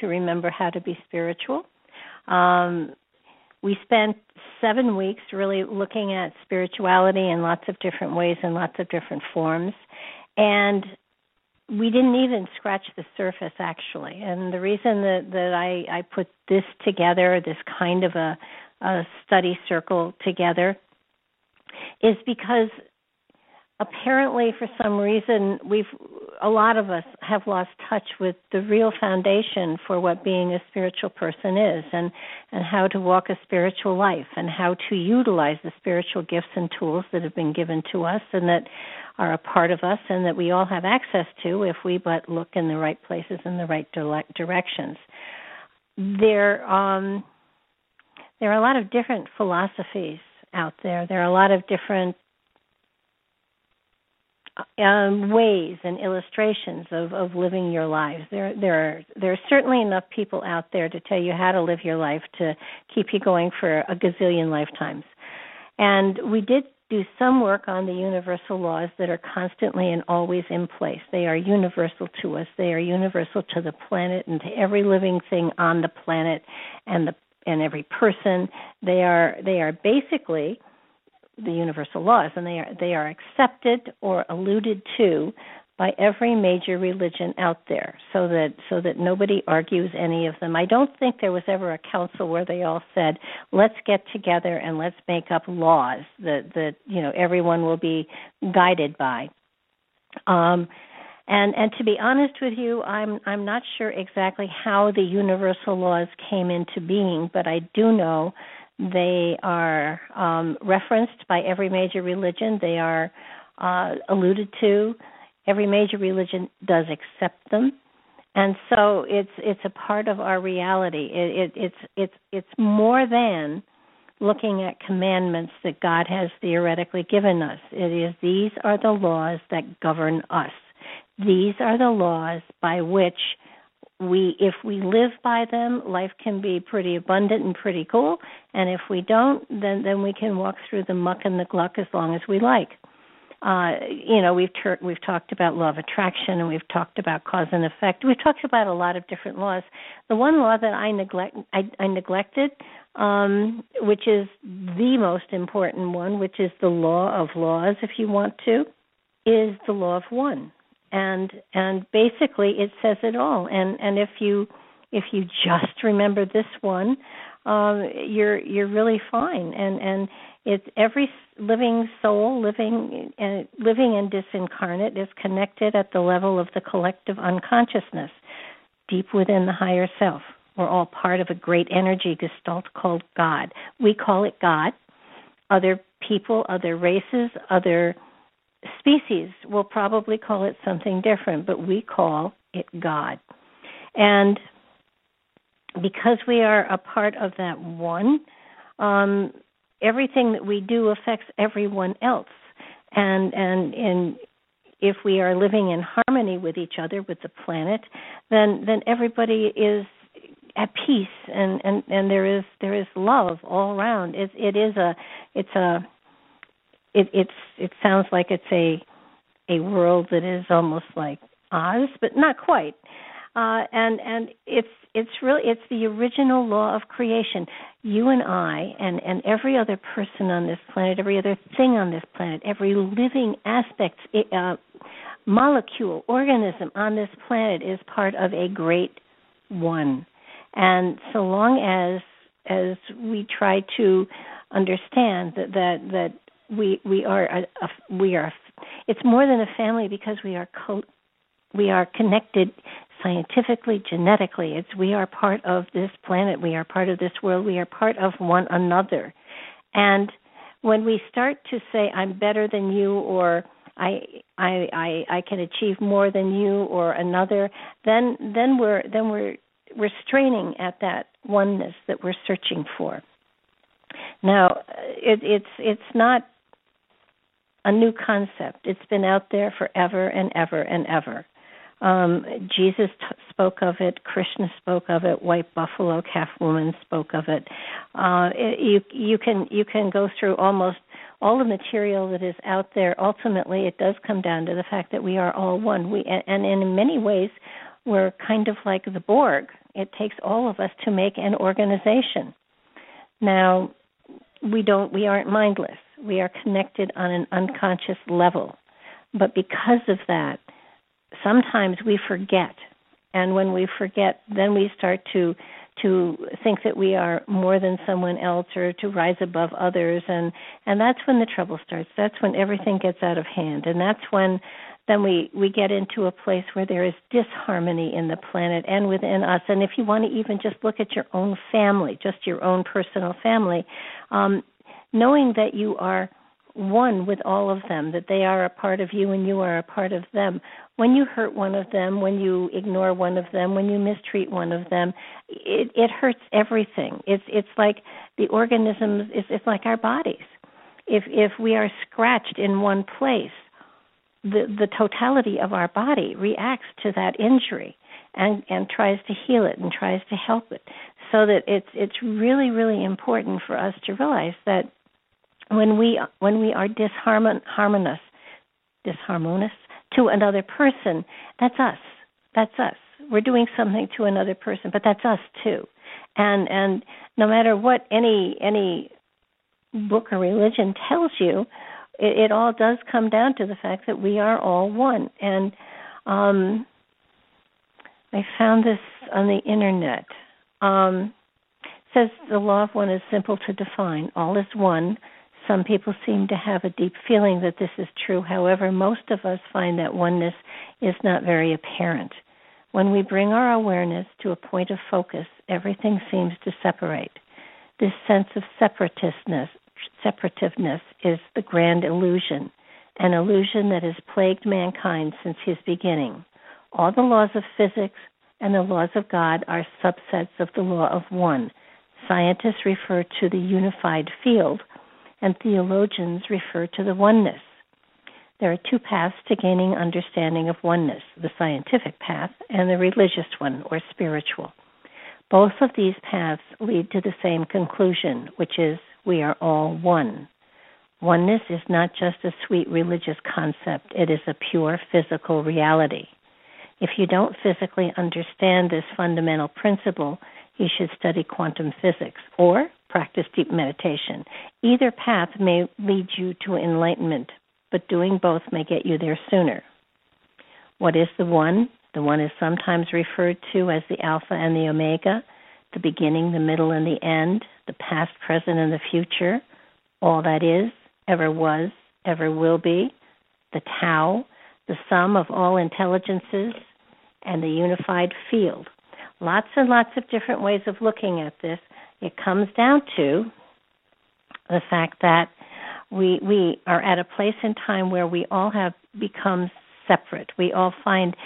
To remember how to be spiritual. Um, we spent seven weeks really looking at spirituality in lots of different ways and lots of different forms. And we didn't even scratch the surface actually. And the reason that, that I, I put this together, this kind of a, a study circle together, is because apparently for some reason we've a lot of us have lost touch with the real foundation for what being a spiritual person is and and how to walk a spiritual life and how to utilize the spiritual gifts and tools that have been given to us and that are a part of us and that we all have access to if we but look in the right places in the right directions. There um there are a lot of different philosophies out there. There are a lot of different um, ways and illustrations of, of living your lives. There, there are there are certainly enough people out there to tell you how to live your life to keep you going for a gazillion lifetimes. And we did do some work on the universal laws that are constantly and always in place. They are universal to us. They are universal to the planet and to every living thing on the planet and the and every person. They are they are basically the universal laws, and they are they are accepted or alluded to by every major religion out there so that so that nobody argues any of them. I don't think there was ever a council where they all said, "Let's get together and let's make up laws that that you know everyone will be guided by." Um and and to be honest with you, I'm I'm not sure exactly how the universal laws came into being, but I do know they are um, referenced by every major religion. They are uh, alluded to. Every major religion does accept them, and so it's it's a part of our reality. It, it, it's it's it's more than looking at commandments that God has theoretically given us. It is these are the laws that govern us. These are the laws by which we if we live by them life can be pretty abundant and pretty cool. And if we don't then then we can walk through the muck and the gluck as long as we like. Uh you know we've ter- we've talked about law of attraction and we've talked about cause and effect. We've talked about a lot of different laws. The one law that i neglect i, I neglected um which is the most important one which is the law of laws if you want to is the law of one and and basically it says it all. And and if you if you just remember this one um you're you're really fine. And and it's every living soul living and living and disincarnate is connected at the level of the collective unconsciousness deep within the higher self. We're all part of a great energy gestalt called god. We call it god. Other people other races other species will probably call it something different, but we call it God. And because we are a part of that one, um, everything that we do affects everyone else. And and and if we are living in harmony with each other, with the planet, then then everybody is at peace and and and there is there is love all around. It it is a it's a it it's it sounds like it's a a world that is almost like Oz, but not quite. Uh, and and it's it's really it's the original law of creation. You and I and and every other person on this planet, every other thing on this planet, every living aspect, uh, molecule, organism on this planet is part of a great one. And so long as as we try to understand that that that we we are a, a, we are it's more than a family because we are co- we are connected scientifically, genetically. It's we are part of this planet, we are part of this world, we are part of one another. And when we start to say I'm better than you or I I I I can achieve more than you or another, then then we're then we're we're straining at that oneness that we're searching for. Now, it, it's it's not a new concept. It's been out there forever and ever and ever. Um, Jesus t- spoke of it. Krishna spoke of it. White buffalo calf woman spoke of it. Uh, it. You you can you can go through almost all the material that is out there. Ultimately, it does come down to the fact that we are all one. We and, and in many ways, we're kind of like the Borg. It takes all of us to make an organization. Now, we don't we aren't mindless. We are connected on an unconscious level. But because of that, sometimes we forget. And when we forget then we start to to think that we are more than someone else or to rise above others. And and that's when the trouble starts. That's when everything gets out of hand. And that's when then we we get into a place where there is disharmony in the planet and within us. And if you want to even just look at your own family just your own personal family um knowing that you are one with all of them, that they are a part of you and you are a part of them. When you hurt one of them, when you ignore one of them, when you mistreat one of them, it, it hurts everything. It's it's like the organisms. It's, it's like our bodies. If if we are scratched in one place, the the totality of our body reacts to that injury and and tries to heal it and tries to help it. So that it's it's really really important for us to realize that when we when we are disharmonious disharmonious to another person that's us. That's us. We're doing something to another person but that's us too. And and no matter what any any book or religion tells you it, it all does come down to the fact that we are all one. And um i found this on the internet. Um says the law of one is simple to define. All is one some people seem to have a deep feeling that this is true. However, most of us find that oneness is not very apparent. When we bring our awareness to a point of focus, everything seems to separate. This sense of separativeness, separativeness is the grand illusion, an illusion that has plagued mankind since his beginning. All the laws of physics and the laws of God are subsets of the law of one. Scientists refer to the unified field and theologians refer to the oneness. There are two paths to gaining understanding of oneness the scientific path and the religious one, or spiritual. Both of these paths lead to the same conclusion, which is we are all one. Oneness is not just a sweet religious concept, it is a pure physical reality. If you don't physically understand this fundamental principle, you should study quantum physics or practice deep meditation. Either path may lead you to enlightenment, but doing both may get you there sooner. What is the one? The one is sometimes referred to as the Alpha and the Omega, the beginning, the middle, and the end, the past, present, and the future, all that is, ever was, ever will be, the Tao, the sum of all intelligences, and the unified field. Lots and lots of different ways of looking at this, it comes down to the fact that we we are at a place in time where we all have become separate. We all find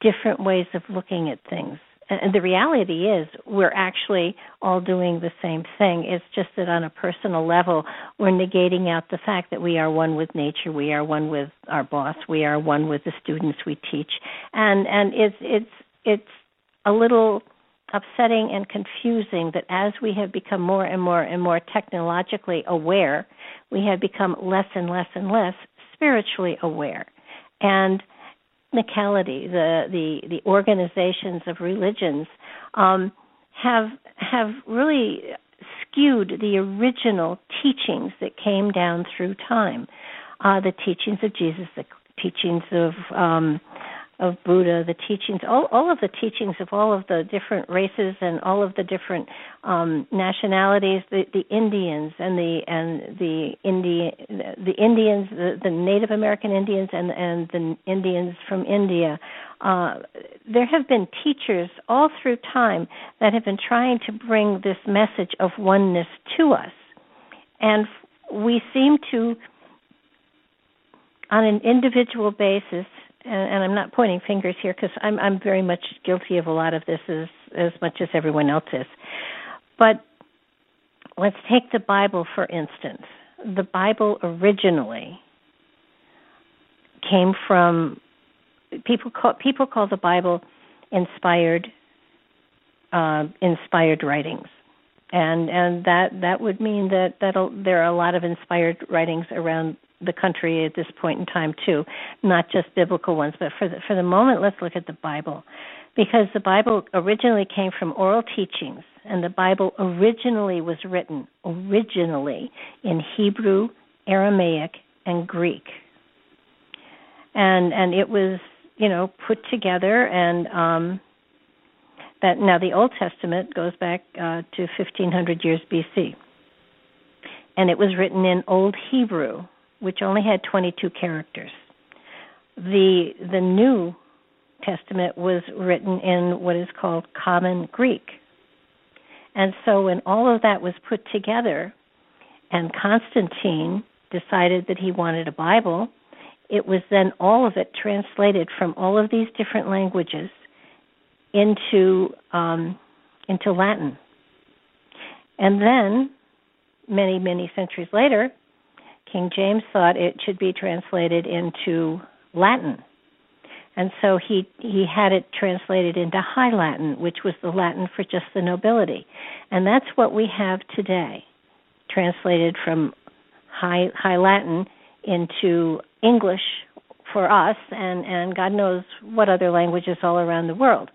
different ways of looking at things. and the reality is we're actually all doing the same thing it's just that on a personal level we're negating out the fact that we are one with nature we are one with our boss we are one with the students we teach and and it's it's it's a little upsetting and confusing that as we have become more and more and more technologically aware we have become less and less and less spiritually aware. And technicality, the the the organizations of religions um, have have really skewed the original teachings that came down through time, uh, the teachings of Jesus, the teachings of um, of Buddha, the teachings, all, all of the teachings of all of the different races and all of the different um, nationalities, the, the Indians and the and the Indian the Indians, the, the Native American Indians and and the Indians from India. Uh, there have been teachers all through time that have been trying to bring this message of oneness to us, and we seem to, on an individual basis, and, and I'm not pointing fingers here because I'm I'm very much guilty of a lot of this as as much as everyone else is. But let's take the Bible for instance. The Bible originally came from people call people call the Bible inspired uh, inspired writings, and and that that would mean that that there are a lot of inspired writings around the country at this point in time too, not just biblical ones. But for the, for the moment, let's look at the Bible, because the Bible originally came from oral teachings, and the Bible originally was written originally in Hebrew, Aramaic, and Greek, and and it was you know put together and. um that now the Old Testament goes back uh, to 1500 years BC, and it was written in Old Hebrew, which only had 22 characters. The the New Testament was written in what is called Common Greek. And so when all of that was put together and Constantine decided that he wanted a Bible, it was then all of it translated from all of these different languages into um, into Latin. And then many many centuries later, King James thought it should be translated into Latin. And so he he had it translated into High Latin, which was the Latin for just the nobility. And that's what we have today, translated from High High Latin into English for us and and God knows what other languages all around the world.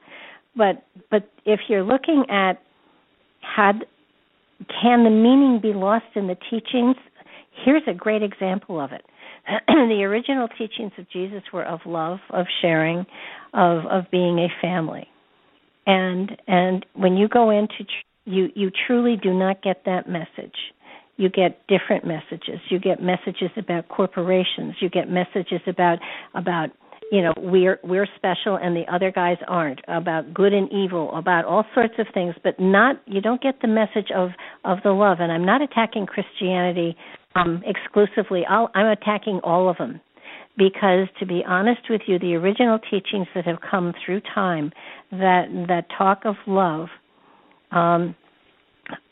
But but if you're looking at had can the meaning be lost in the teachings? Here's a great example of it. the original teachings of Jesus were of love, of sharing, of of being a family. And and when you go into tr- you you truly do not get that message. You get different messages. You get messages about corporations. You get messages about about you know we're we're special and the other guys aren't about good and evil about all sorts of things but not you don't get the message of of the love and i'm not attacking christianity um, exclusively. I'll, I'm attacking all of them. Because, to be honest with you, the original teachings that have come through time that that talk of love um,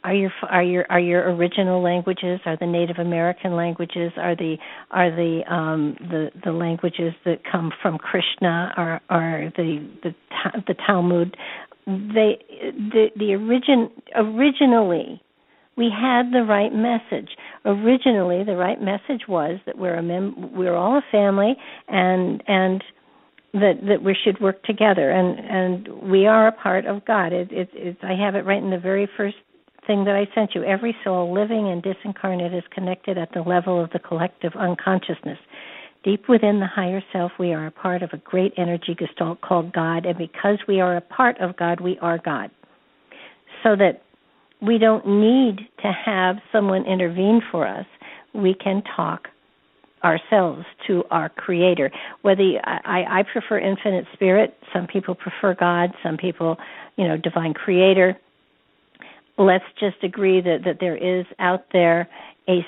are your are your are your original languages? Are the Native American languages? Are the are the um, the the languages that come from Krishna? Are are the the the Talmud? They the the origin originally we had the right message. Originally, the right message was that we're a mem- we're all a family, and and that that we should work together, and and we are a part of God. It, it, it I have it right in the very first thing that I sent you. Every soul, living and disincarnate, is connected at the level of the collective unconsciousness. Deep within the higher self, we are a part of a great energy gestalt called God, and because we are a part of God, we are God. So that we don't need to have someone intervene for us. We can talk ourselves to our creator. Whether you, I, I prefer infinite spirit. Some people prefer god. Some people you know divine creator. Let's just agree that that there is out there a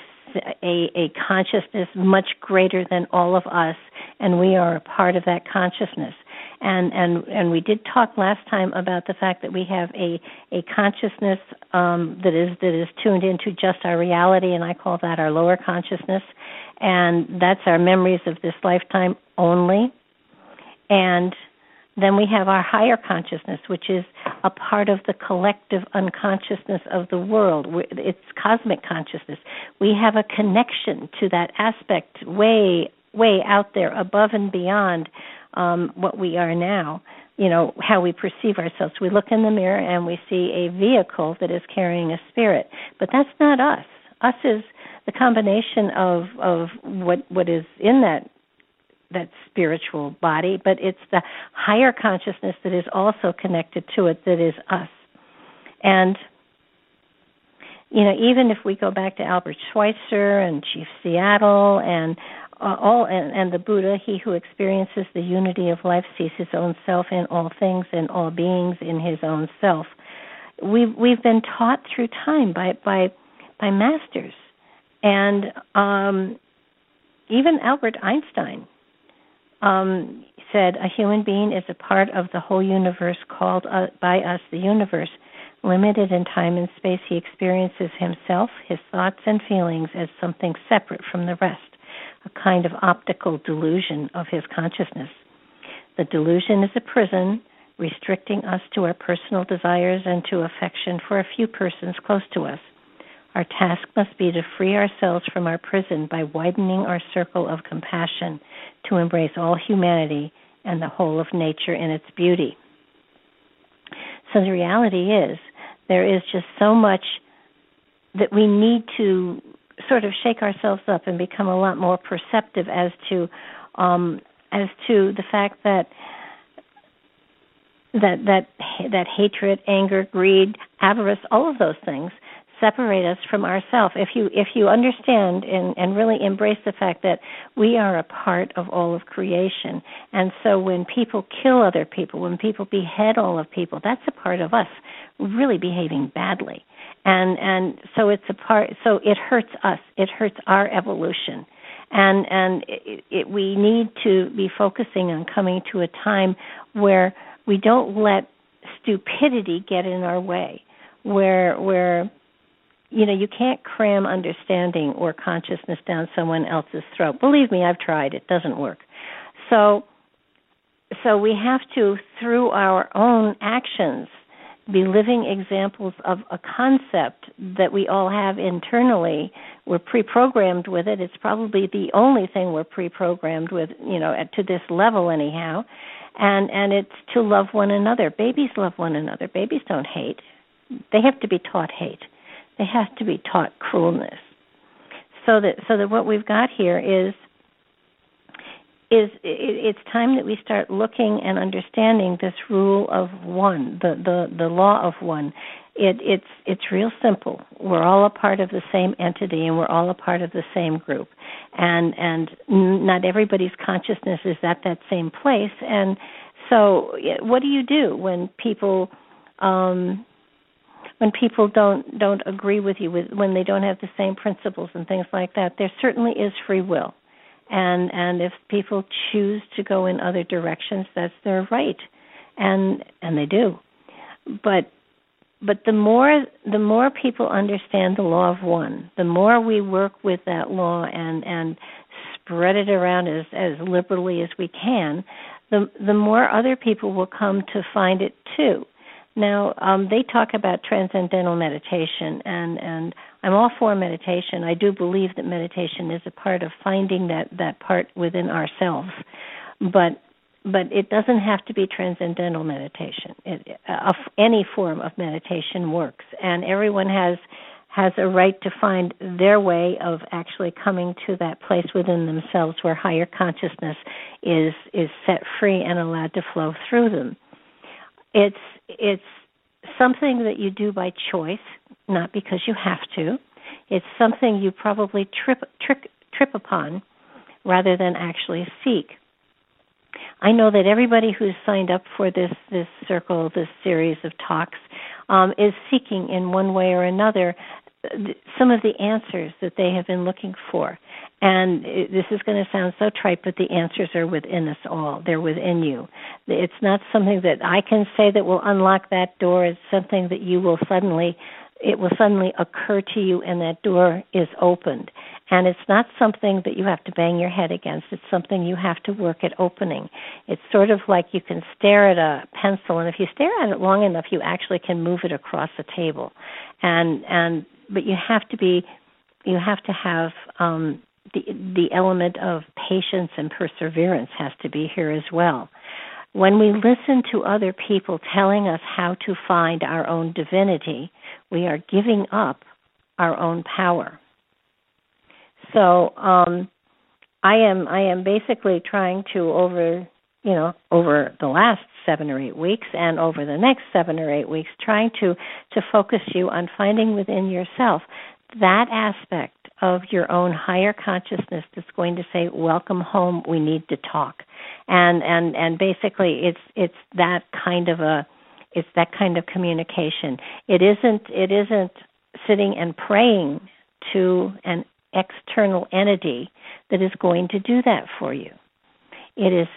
a, a consciousness much greater than all of us and we are a part of that consciousness and and and we did talk last time about the fact that we have a a consciousness um, that is that is tuned into just our reality, and I call that our lower consciousness, and that's our memories of this lifetime only, and then we have our higher consciousness, which is a part of the collective unconsciousness of the world. It's cosmic consciousness. We have a connection to that aspect way, way out there, above and beyond um, what we are now. You know how we perceive ourselves. We look in the mirror and we see a vehicle that is carrying a spirit, but that's not us. Us is the combination of of what what is in that that spiritual body, but it's the higher consciousness that is also connected to it that is us. And you know, even if we go back to Albert Schweitzer and Chief Seattle and uh, all and, and the Buddha, he who experiences the unity of life sees his own self in all things and all beings in his own self. We've we've been taught through time by by by masters, and um, even Albert Einstein um, said, A human being is a part of the whole universe called uh, by us the universe. Limited in time and space, he experiences himself, his thoughts, and feelings as something separate from the rest, a kind of optical delusion of his consciousness. The delusion is a prison restricting us to our personal desires and to affection for a few persons close to us. Our task must be to free ourselves from our prison by widening our circle of compassion to embrace all humanity and the whole of nature in its beauty. So the reality is, there is just so much that we need to sort of shake ourselves up and become a lot more perceptive as to um, as to the fact that that that that hatred, anger, greed, avarice, all of those things separate us from ourself. If you if you understand and and really embrace the fact that we are a part of all of creation and so when people kill other people when people behead all of people that's a part of us really behaving badly and and so it's a part so it hurts us. It hurts our evolution. And and it, it, we need to be focusing on coming to a time where we don't let stupidity get in our way where where you know you can't cram understanding or consciousness down someone else's throat. Believe me i've tried. It doesn't work. So so we have to through our own actions be living examples of a concept that we all have internally. We're pre-programmed with it. It's probably the only thing we're pre-programmed with you know at, to this level anyhow. And and it's to love one another. Babies love one another. Babies don't hate. They have to be taught hate. They have to be taught cruelness. So that so that what we've got here is is it's time that we start looking and understanding this rule of one, the the the law of one. It, it's it's real simple. We're all a part of the same entity, and we're all a part of the same group. And and not everybody's consciousness is at that same place. And so, what do you do when people um, when people don't don't agree with you with when they don't have the same principles and things like that there certainly is free will and and if people choose to go in other directions that's their right. And and they do. But but the more the more people understand the law of one the more we work with that law and and spread it around as as liberally as we can the the more other people will come to find it too now, um, they talk about transcendental meditation, and and I'm all for meditation. I do believe that meditation is a part of finding that that part within ourselves, but but it doesn't have to be transcendental meditation. It, uh, any form of meditation works, and everyone has has a right to find their way of actually coming to that place within themselves where higher consciousness is is set free and allowed to flow through them it's it's something that you do by choice, not because you have to. It's something you probably trip trick, trip upon rather than actually seek. I know that everybody who's signed up for this this circle, this series of talks, um, is seeking in one way or another some of the answers that they have been looking for. And this is going to sound so trite, but the answers are within us all. They're within you. It's not something that I can say that will unlock that door. It's something that you will suddenly, it will suddenly occur to you, and that door is opened. And it's not something that you have to bang your head against. It's something you have to work at opening. It's sort of like you can stare at a pencil, and if you stare at it long enough, you actually can move it across the table. And and but you have to be, you have to have um, the the element of patience and perseverance has to be here as well. When we listen to other people telling us how to find our own divinity, we are giving up our own power. So um, I am I am basically trying to over you know over the last seven or eight weeks and over the next seven or eight weeks trying to to focus you on finding within yourself that aspect of your own higher consciousness that's going to say welcome home we need to talk. And and and basically it's it's that kind of a it's that kind of communication. It isn't it isn't sitting and praying to an external entity that is going to do that for you. It is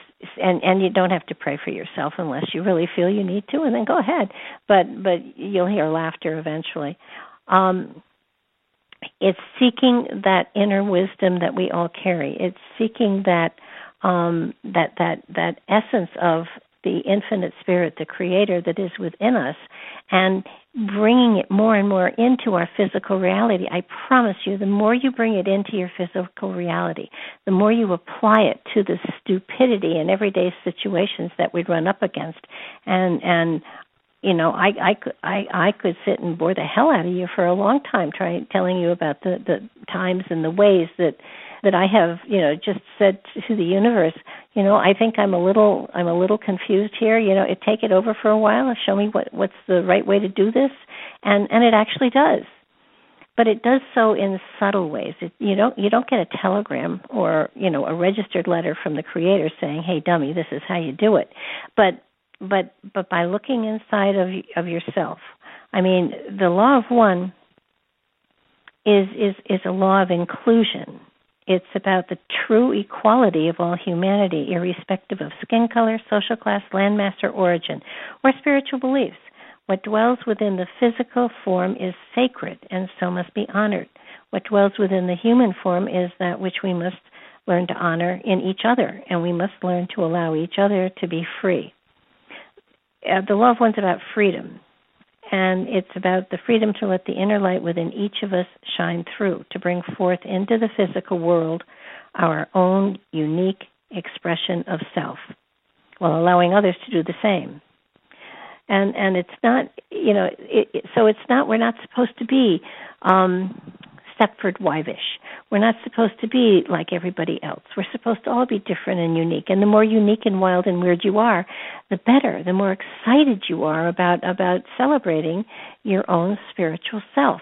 and and you don't have to pray for yourself unless you really feel you need to and then go ahead. But but you'll hear laughter eventually. Um it's seeking that inner wisdom that we all carry. It's seeking that um, that that that essence of the infinite spirit, the creator that is within us, and bringing it more and more into our physical reality. I promise you, the more you bring it into your physical reality, the more you apply it to the stupidity and everyday situations that we run up against, and and you know i i could i i could sit and bore the hell out of you for a long time trying telling you about the the times and the ways that that i have you know just said to the universe you know i think i'm a little i'm a little confused here. You know it take it over for a while and show me what what's the right way to do this. And and it actually does. But it does so in subtle ways. It, you don't you don't get a telegram or you know a registered letter from the creator saying hey dummy this is how you do it. But but but by looking inside of of yourself. I mean, the law of one is is is a law of inclusion. It's about the true equality of all humanity, irrespective of skin color, social class, landmass, or origin, or spiritual beliefs. What dwells within the physical form is sacred and so must be honored. What dwells within the human form is that which we must learn to honor in each other, and we must learn to allow each other to be free uh, the of one's about freedom, and it's about the freedom to let the inner light within each of us shine through, to bring forth into the physical world our own unique expression of self, while allowing others to do the same. And and it's not, you know, it, it, so it's not. We're not supposed to be um, Stepford Wivish. We're not supposed to be like everybody else. We're supposed to all be different and unique. And the more unique and wild and weird you are, the better. The more excited you are about about celebrating your own spiritual self.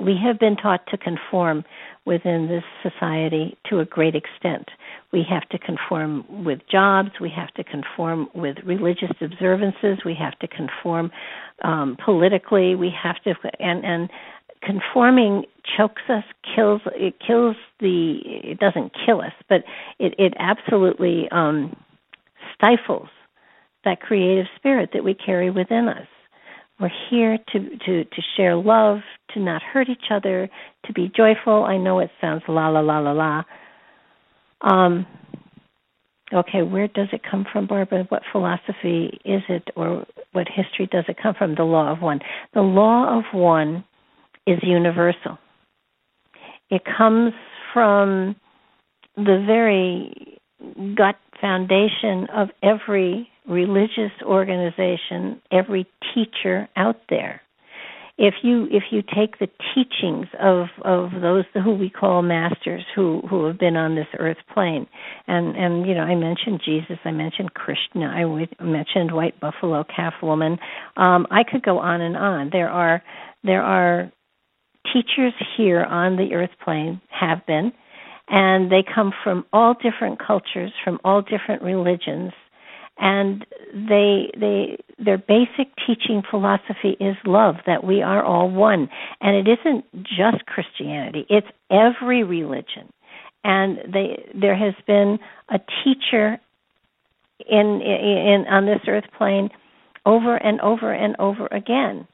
We have been taught to conform within this society to a great extent. We have to conform with jobs, we have to conform with religious observances, we have to conform um, politically, we have to, and and conforming chokes us, kills it kills the it doesn't kill us, but it it absolutely um, stifles that creative spirit that we carry within us. We're here to, to, to share love, to not hurt each other, to be joyful. I know it sounds la la la la la. Um, okay, where does it come from, Barbara? What philosophy is it, or what history does it come from? The law of one. The law of one is universal. It comes from the very gut foundation of every religious organization, every teacher out there. If you if you take the teachings of of those who we call masters who who have been on this earth plane, and and you know I mentioned Jesus, I mentioned Krishna, I mentioned White Buffalo Calf Woman. Um, I could go on and on. There are there are teachers here on the earth plane have been, and they come from all different cultures, from all different religions, and they they their basic teaching philosophy is love, that we are all one. And it isn't just Christianity, it's every religion. And they, there has been a teacher in, in, on this earth plane over and over and over again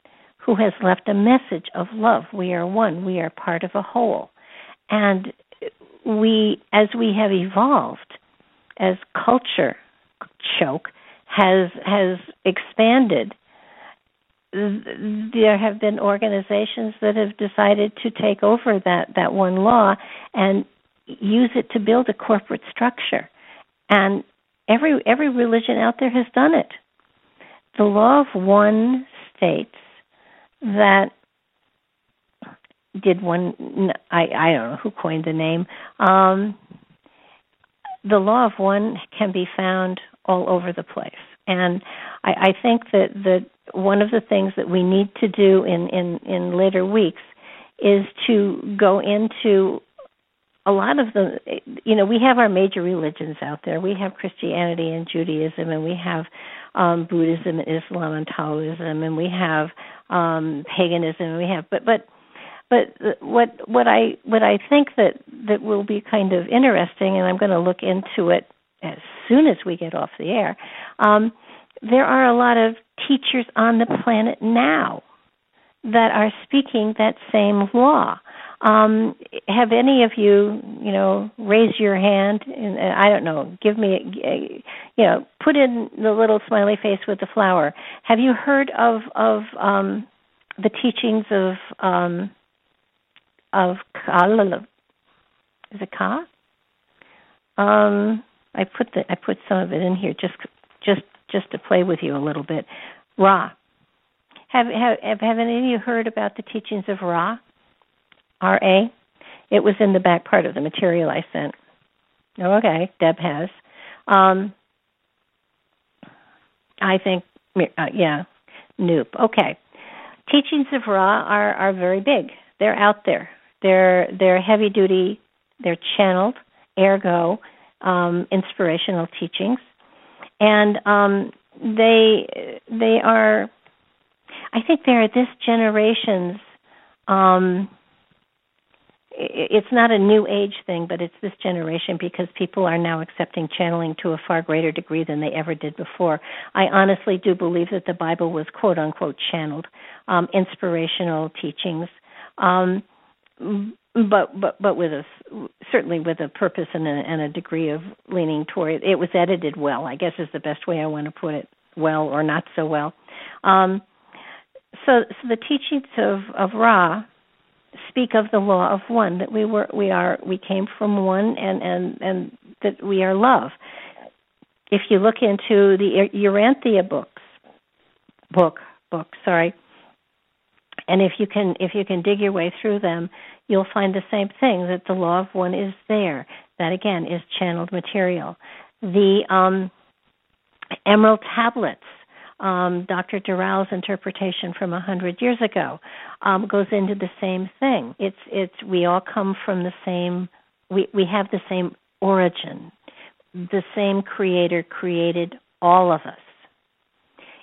who has left a message of love. We are one, we are part of a whole. And we, as we have evolved, as culture choke has has expanded, there have been organizations that have decided to take over that that one law and use it to build a corporate structure. And every every religion out there has done it. The law of one states that did one I I don't know who coined the name. Um, the law of one can be found all over the place, and I, I think that that one of the things that we need to do in in in later weeks is to go into a lot of the you know we have our major religions out there we have christianity and judaism and we have um buddhism and islam and taoism and we have um paganism we have but but but what what I what I think that that will be kind of interesting, and I'm going to look into it as soon as we get off the air. Um, there are a lot of teachers on the planet now that are speaking that same law. Um, have any of you, you know, raise your hand? And uh, I don't know. Give me, a, you know, put in the little smiley face with the flower. Have you heard of of um, the teachings of um, of Ka. Is it Ka? Um, I put the I put some of it in here just just just to play with you a little bit. Ra. Have have have any of you heard about the teachings of Ra? R A. It was in the back part of the material I sent. Oh, okay, Deb has. Um, I think, uh, yeah, Noop. Okay, teachings of Ra are are very big. They're out there. They're they're heavy duty, they're channeled, ergo um, inspirational teachings, and um, they they are. I think they're this generation's. Um, it's not a new age thing, but it's this generation because people are now accepting channeling to a far greater degree than they ever did before. I honestly do believe that the Bible was quote unquote channeled, um, inspirational teachings. Um, but but but with a certainly with a purpose and a, and a degree of leaning toward it. It was edited well, I guess is the best way I want to put it. Well or not so well. Um, so so the teachings of of Ra speak of the law of one that we were we are we came from one and and and that we are love. If you look into the Urantia books book book sorry and if you can if you can dig your way through them you'll find the same thing that the law of one is there that again is channeled material the um, emerald tablets um, Dr. Doreal interpretation from a hundred years ago um, goes into the same thing. It's it's we all come from the same we we have the same origin. The same creator created all of us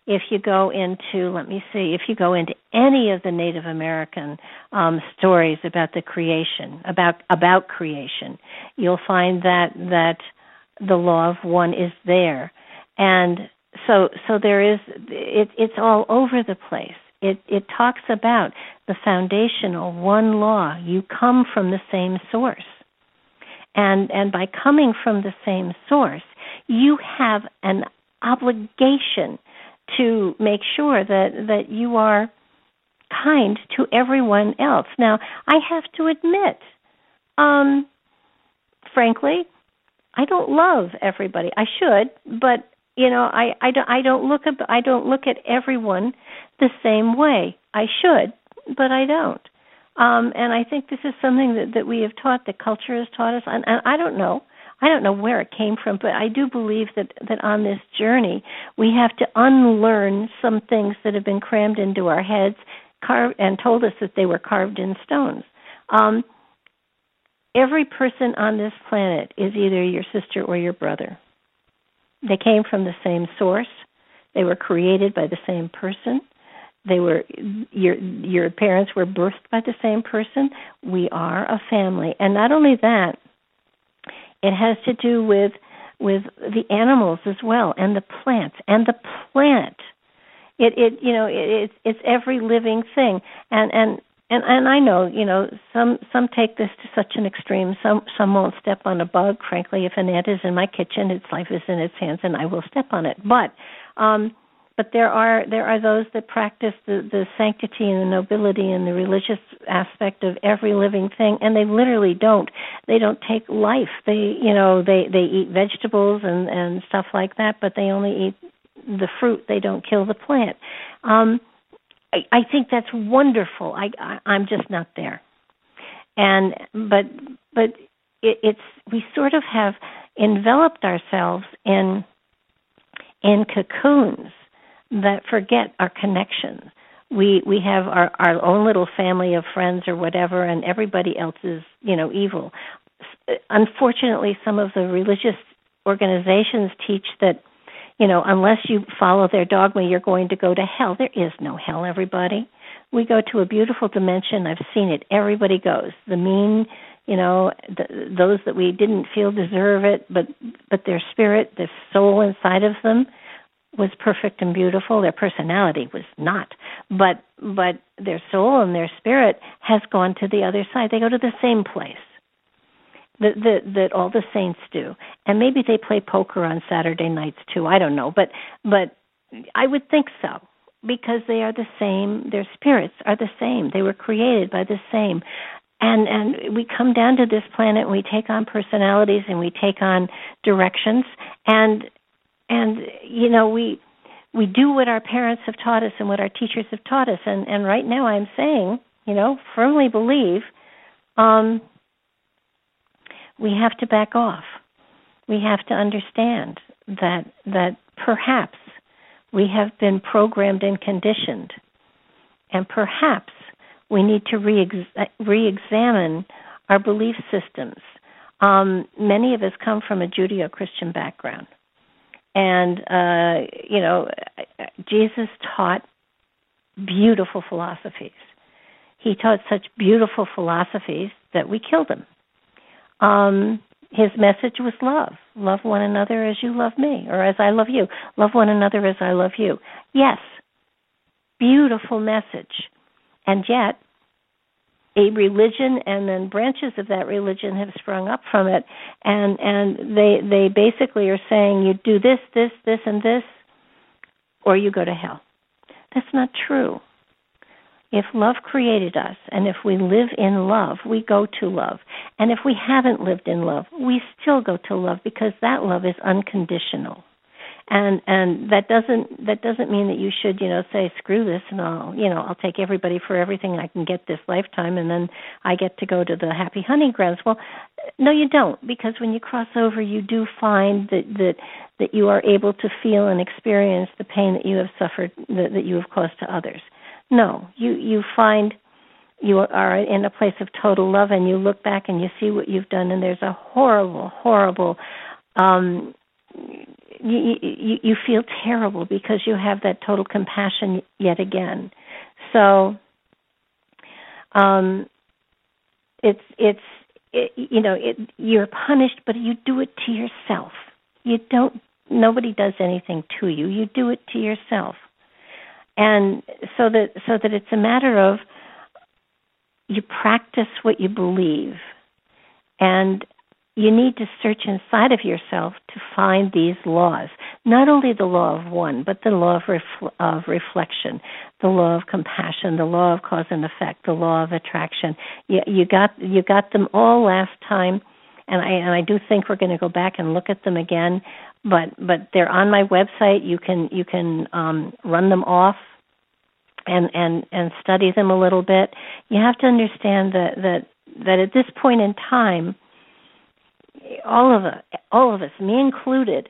if you go into let me see if you go into any of the native american um, stories about the creation about about creation you'll find that that the law of one is there and so so there is it it's all over the place it it talks about the foundational one law you come from the same source and and by coming from the same source you have an obligation to make sure that that you are kind to everyone else. Now, I have to admit, um, frankly, I don't love everybody. I should, but you know, I I don't I don't look at I don't look at everyone the same way. I should, but I don't. Um, and I think this is something that that we have taught, the culture has taught us, and, and I don't know. I don't know where it came from, but I do believe that that on this journey we have to unlearn some things that have been crammed into our heads, carved and told us that they were carved in stones. Um, every person on this planet is either your sister or your brother. They came from the same source, They were created by the same person. They were your your parents were birthed by the same person. We are a family, and not only that, it has to do with with the animals as well, and the plants, and the plant. It it you know it, it's it's every living thing, and and and and I know you know some some take this to such an extreme. Some some won't step on a bug. Frankly, if an ant is in my kitchen, its life is in its hands, and I will step on it. But um, but there are there are those that practice the the sanctity and the nobility and the religious aspect of every living thing and they literally don't they don't take life they you know they they eat vegetables and and stuff like that but they only eat the fruit they don't kill the plant um i i think that's wonderful i, I i'm just not there and but but it, it's we sort of have enveloped ourselves in in cocoons that forget our connections. We we have our our own little family of friends or whatever, and everybody else is you know evil. Unfortunately, some of the religious organizations teach that you know unless you follow their dogma, you're going to go to hell. There is no hell, everybody. We go to a beautiful dimension. I've seen it. Everybody goes. The mean, you know, the, those that we didn't feel deserve it, but but their spirit, their soul inside of them was perfect and beautiful their personality was not but but their soul and their spirit has gone to the other side they go to the same place that that that all the saints do. And maybe they play poker on saturday nights too. I don't know. But but i would think so because they are the same their spirits are the same. They were created by the same. And and we come down to this planet and we take on personalities and we take on directions. And and you know we we do what our parents have taught us and what our teachers have taught us. And and right now i'm saying you know firmly believe um we have to back off we have to understand that that perhaps we have been programmed and conditioned and perhaps we need to re-examine our belief systems um, many of us come from a judeo-christian background and uh, you know, Jesus taught beautiful philosophies. He taught such beautiful philosophies that we killed him. Um, his message was love. Love one another as you love me, or as I love you. Love one another as I love you. Yes, beautiful message. And yet, a religion and then branches of that religion have sprung up from it and and they they basically are saying you do this this this and this or you go to hell that's not true if love created us and if we live in love we go to love and if we haven't lived in love we still go to love because that love is unconditional and and that doesn't that doesn't mean that you should you know say screw this and I'll you know I'll take everybody for everything I can get this lifetime and then I get to go to the happy hunting grounds. Well, no, you don't because when you cross over, you do find that that that you are able to feel and experience the pain that you have suffered that, that you have caused to others. No, you you find you are in a place of total love and you look back and you see what you've done and there's a horrible horrible um you, you you feel terrible because you have that total compassion yet again. So um it's it's it, you know it you're punished but you do it to yourself. You don't nobody does anything to you. You do it to yourself. And so that so that it's a matter of you practice what you believe and you need to search inside of yourself to find these laws. Not only the law of one, but the law of, refl- of reflection, the law of compassion, the law of cause and effect, the law of attraction. You, you got you got them all last time, and I and I do think we're going to go back and look at them again. But but they're on my website. You can you can um, run them off and and and study them a little bit. You have to understand that that that at this point in time all of us, all of us, me included,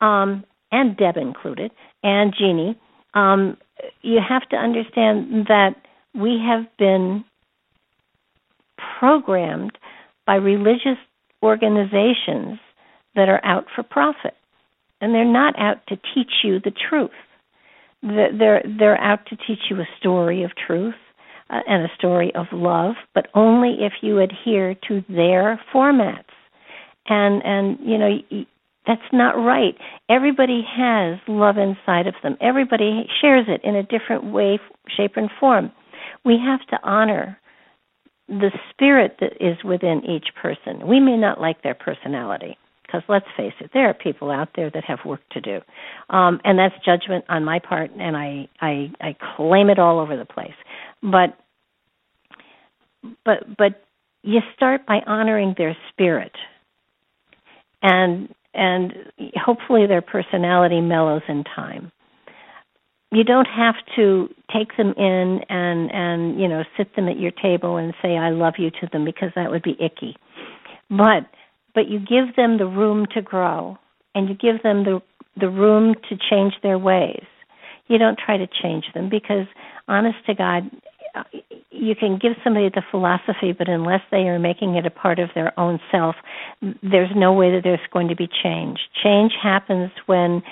um, and Deb included, and Jeannie, um, you have to understand that we have been programmed by religious organizations that are out for profit. And they're not out to teach you the truth. they're they're out to teach you a story of truth uh, and a story of love, but only if you adhere to their formats. And and you know that's not right. Everybody has love inside of them. Everybody shares it in a different way, shape, and form. We have to honor the spirit that is within each person. We may not like their personality because let's face it, there are people out there that have work to do, um, and that's judgment on my part, and I, I I claim it all over the place. But but but you start by honoring their spirit, and and hopefully their personality mellows in time. You don't have to take them in and and you know sit them at your table and say I love you to them because that would be icky. But but you give them the room to grow and you give them the the room to change their ways. You don't try to change them because honest to God you can give somebody the philosophy, but unless they are making it a part of their own self, there's no way that there's going to be change. Change happens when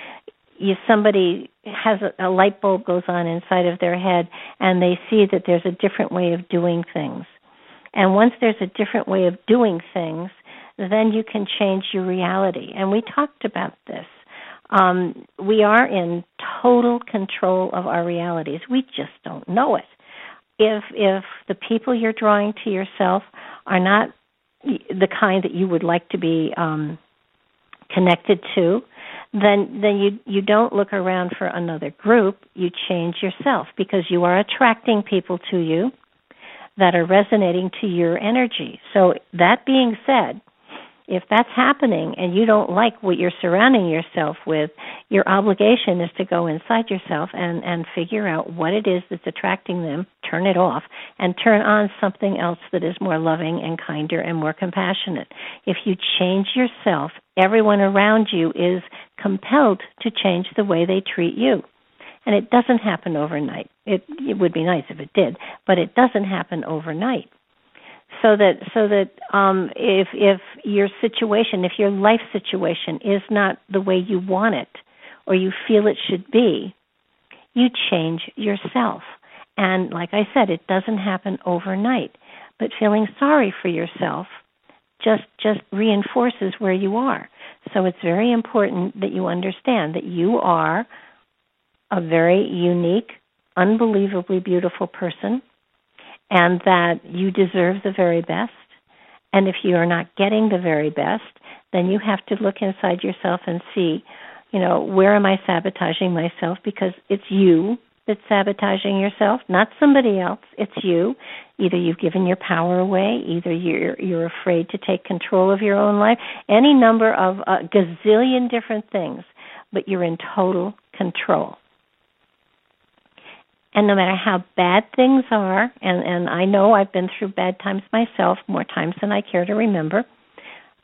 somebody has a, a light bulb goes on inside of their head and they see that there's a different way of doing things. And once there's a different way of doing things, then you can change your reality. And we talked about this. Um, we are in total control of our realities. We just don't know it if if the people you're drawing to yourself are not the kind that you would like to be um, connected to, then then you you don't look around for another group. You change yourself because you are attracting people to you that are resonating to your energy. So that being said, if that's happening and you don't like what you're surrounding yourself with, your obligation is to go inside yourself and, and figure out what it is that's attracting them, turn it off, and turn on something else that is more loving and kinder and more compassionate. If you change yourself, everyone around you is compelled to change the way they treat you. And it doesn't happen overnight. It, it would be nice if it did, but it doesn't happen overnight so that so that um, if if your situation, if your life situation is not the way you want it or you feel it should be, you change yourself. And like I said, it doesn't happen overnight. But feeling sorry for yourself just just reinforces where you are. So it's very important that you understand that you are a very unique, unbelievably beautiful person and that you deserve the very best. And if you are not getting the very best, then you have to look inside yourself and see, you know, where am I sabotaging myself? Because it's you that's sabotaging yourself, not somebody else. It's you. Either you've given your power away, either you're you're afraid to take control of your own life. Any number of a gazillion different things, but you're in total control. And no matter how bad things are, and, and I know I've been through bad times myself, more times than I care to remember,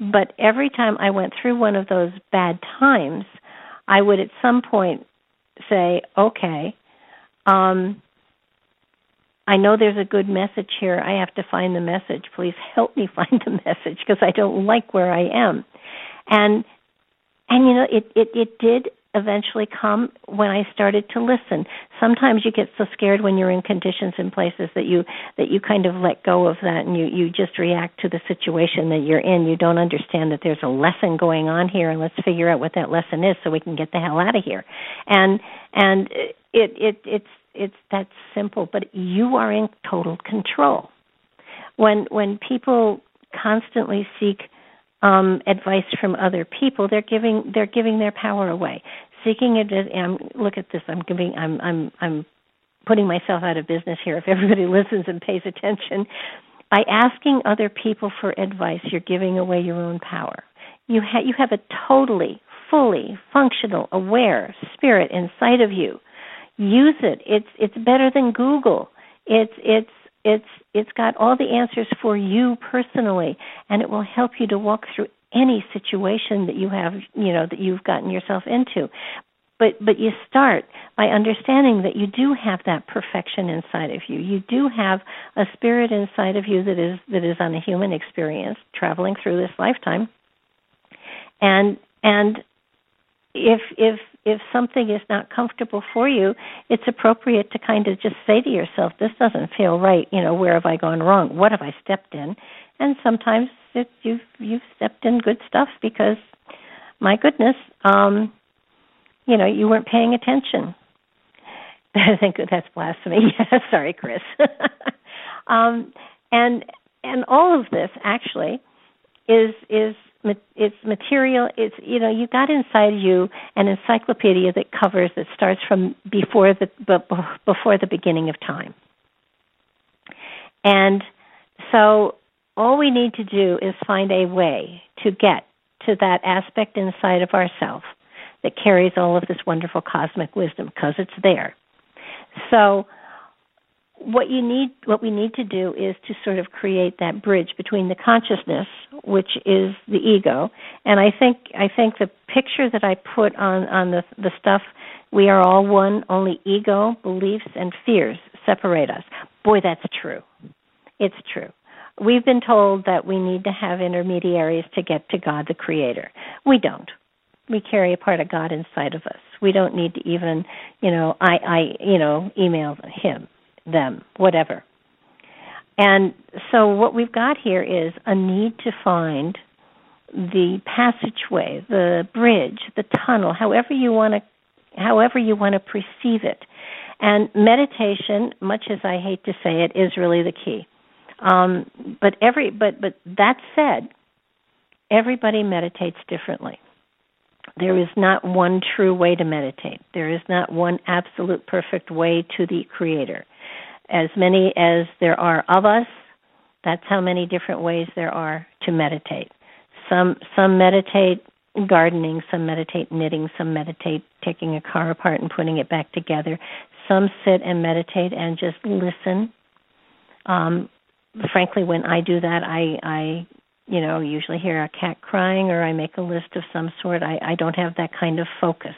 but every time I went through one of those bad times, I would at some point say, okay, um, I know there's a good message here. I have to find the message. Please help me find the message because I don't like where I am. And and you know it it it did eventually come when I started to listen. Sometimes you get so scared when you're in conditions and places that you that you kind of let go of that and you you just react to the situation that you're in. You don't understand that there's a lesson going on here and let's figure out what that lesson is so we can get the hell out of here. And and it it it's it's that simple, but you are in total control. When when people constantly seek um, advice from other people, they're giving they're giving their power away. Seeking it, look at this. I'm giving. I'm I'm I'm putting myself out of business here. If everybody listens and pays attention, by asking other people for advice, you're giving away your own power. You ha- you have a totally, fully functional, aware spirit inside of you. Use it. It's it's better than Google. It's it's it's it's got all the answers for you personally and it will help you to walk through any situation that you have you know that you've gotten yourself into. But but you start by understanding that you do have that perfection inside of you. You do have a spirit inside of you that is that is on a human experience traveling through this lifetime. And and if if if something is not comfortable for you, it's appropriate to kind of just say to yourself, "This doesn't feel right. You know, where have I gone wrong? What have I stepped in?" And sometimes it, you've you've stepped in good stuff because, my goodness, um, you know, you weren't paying attention. I think that's blasphemy. Sorry, Chris. um, and and all of this actually is is it's material it's you know you got inside you an encyclopedia that covers that starts from before the before the beginning of time. And so all we need to do is find a way to get to that aspect inside of ourselves that carries all of this wonderful cosmic wisdom because it's there. So what you need what we need to do is to sort of create that bridge between the consciousness which is the ego and i think i think the picture that i put on on the the stuff we are all one only ego beliefs and fears separate us. Boy that's true. It's true. We've been told that we need to have intermediaries to get to god the creator. We don't. We carry a part of god inside of us. We don't need to even you know i i you know email him them, whatever. And so what we've got here is a need to find the passageway, the bridge, the tunnel, however you want to however you want to perceive it. And meditation, much as I hate to say it, is really the key. Um, but every but but that said, everybody meditates differently. There is not one true way to meditate. There is not one absolute perfect way to the creator as many as there are of us, that's how many different ways there are to meditate. Some some meditate gardening, some meditate knitting, some meditate taking a car apart and putting it back together. Some sit and meditate and just listen. Um, frankly, when I do that, I, I, you know, usually hear a cat crying or I make a list of some sort. I, I don't have that kind of focus.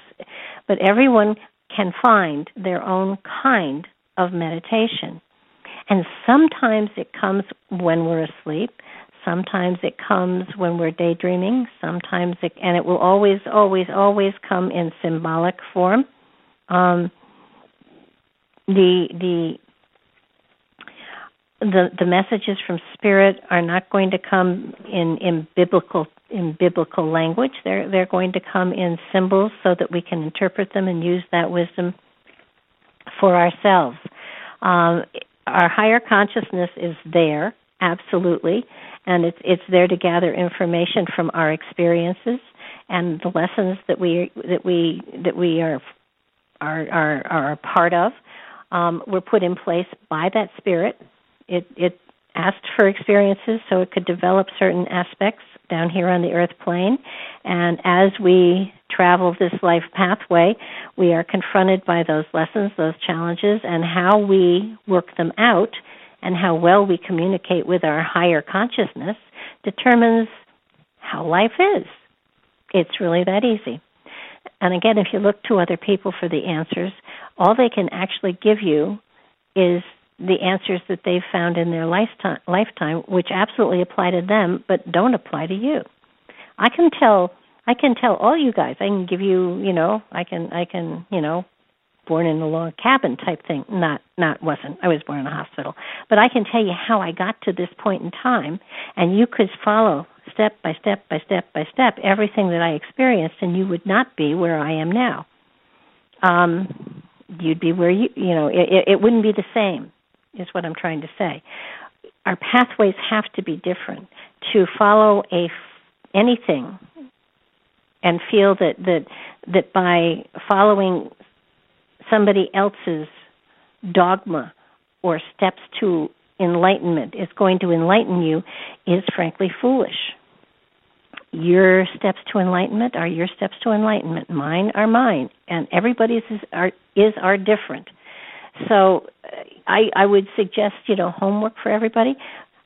But everyone can find their own kind of meditation. And sometimes it comes when we're asleep. Sometimes it comes when we're daydreaming. Sometimes it, and it will always, always, always come in symbolic form. Um, the the the the messages from spirit are not going to come in in biblical in biblical language. They're they're going to come in symbols so that we can interpret them and use that wisdom for ourselves. Um, our higher consciousness is there, absolutely, and it's it's there to gather information from our experiences and the lessons that we that we that we are are are, are a part of. Um, were put in place by that spirit. It it asked for experiences so it could develop certain aspects down here on the earth plane. And as we travel this life pathway, we are confronted by those lessons, those challenges, and how we work them out and how well we communicate with our higher consciousness determines how life is. It's really that easy. And again, if you look to other people for the answers, all they can actually give you is the answers that they've found in their lifetime, which absolutely apply to them, but don't apply to you. I can tell. I can tell all you guys. I can give you, you know, I can, I can, you know, born in a log cabin type thing. Not, not wasn't. I was born in a hospital, but I can tell you how I got to this point in time, and you could follow step by step by step by step everything that I experienced, and you would not be where I am now. Um, you'd be where you, you know, it, it wouldn't be the same is what I'm trying to say. Our pathways have to be different to follow a anything and feel that that that by following somebody else's dogma or steps to enlightenment is going to enlighten you is frankly foolish. Your steps to enlightenment are your steps to enlightenment. Mine are mine, and everybody's is are is are different. So I, I would suggest, you know, homework for everybody.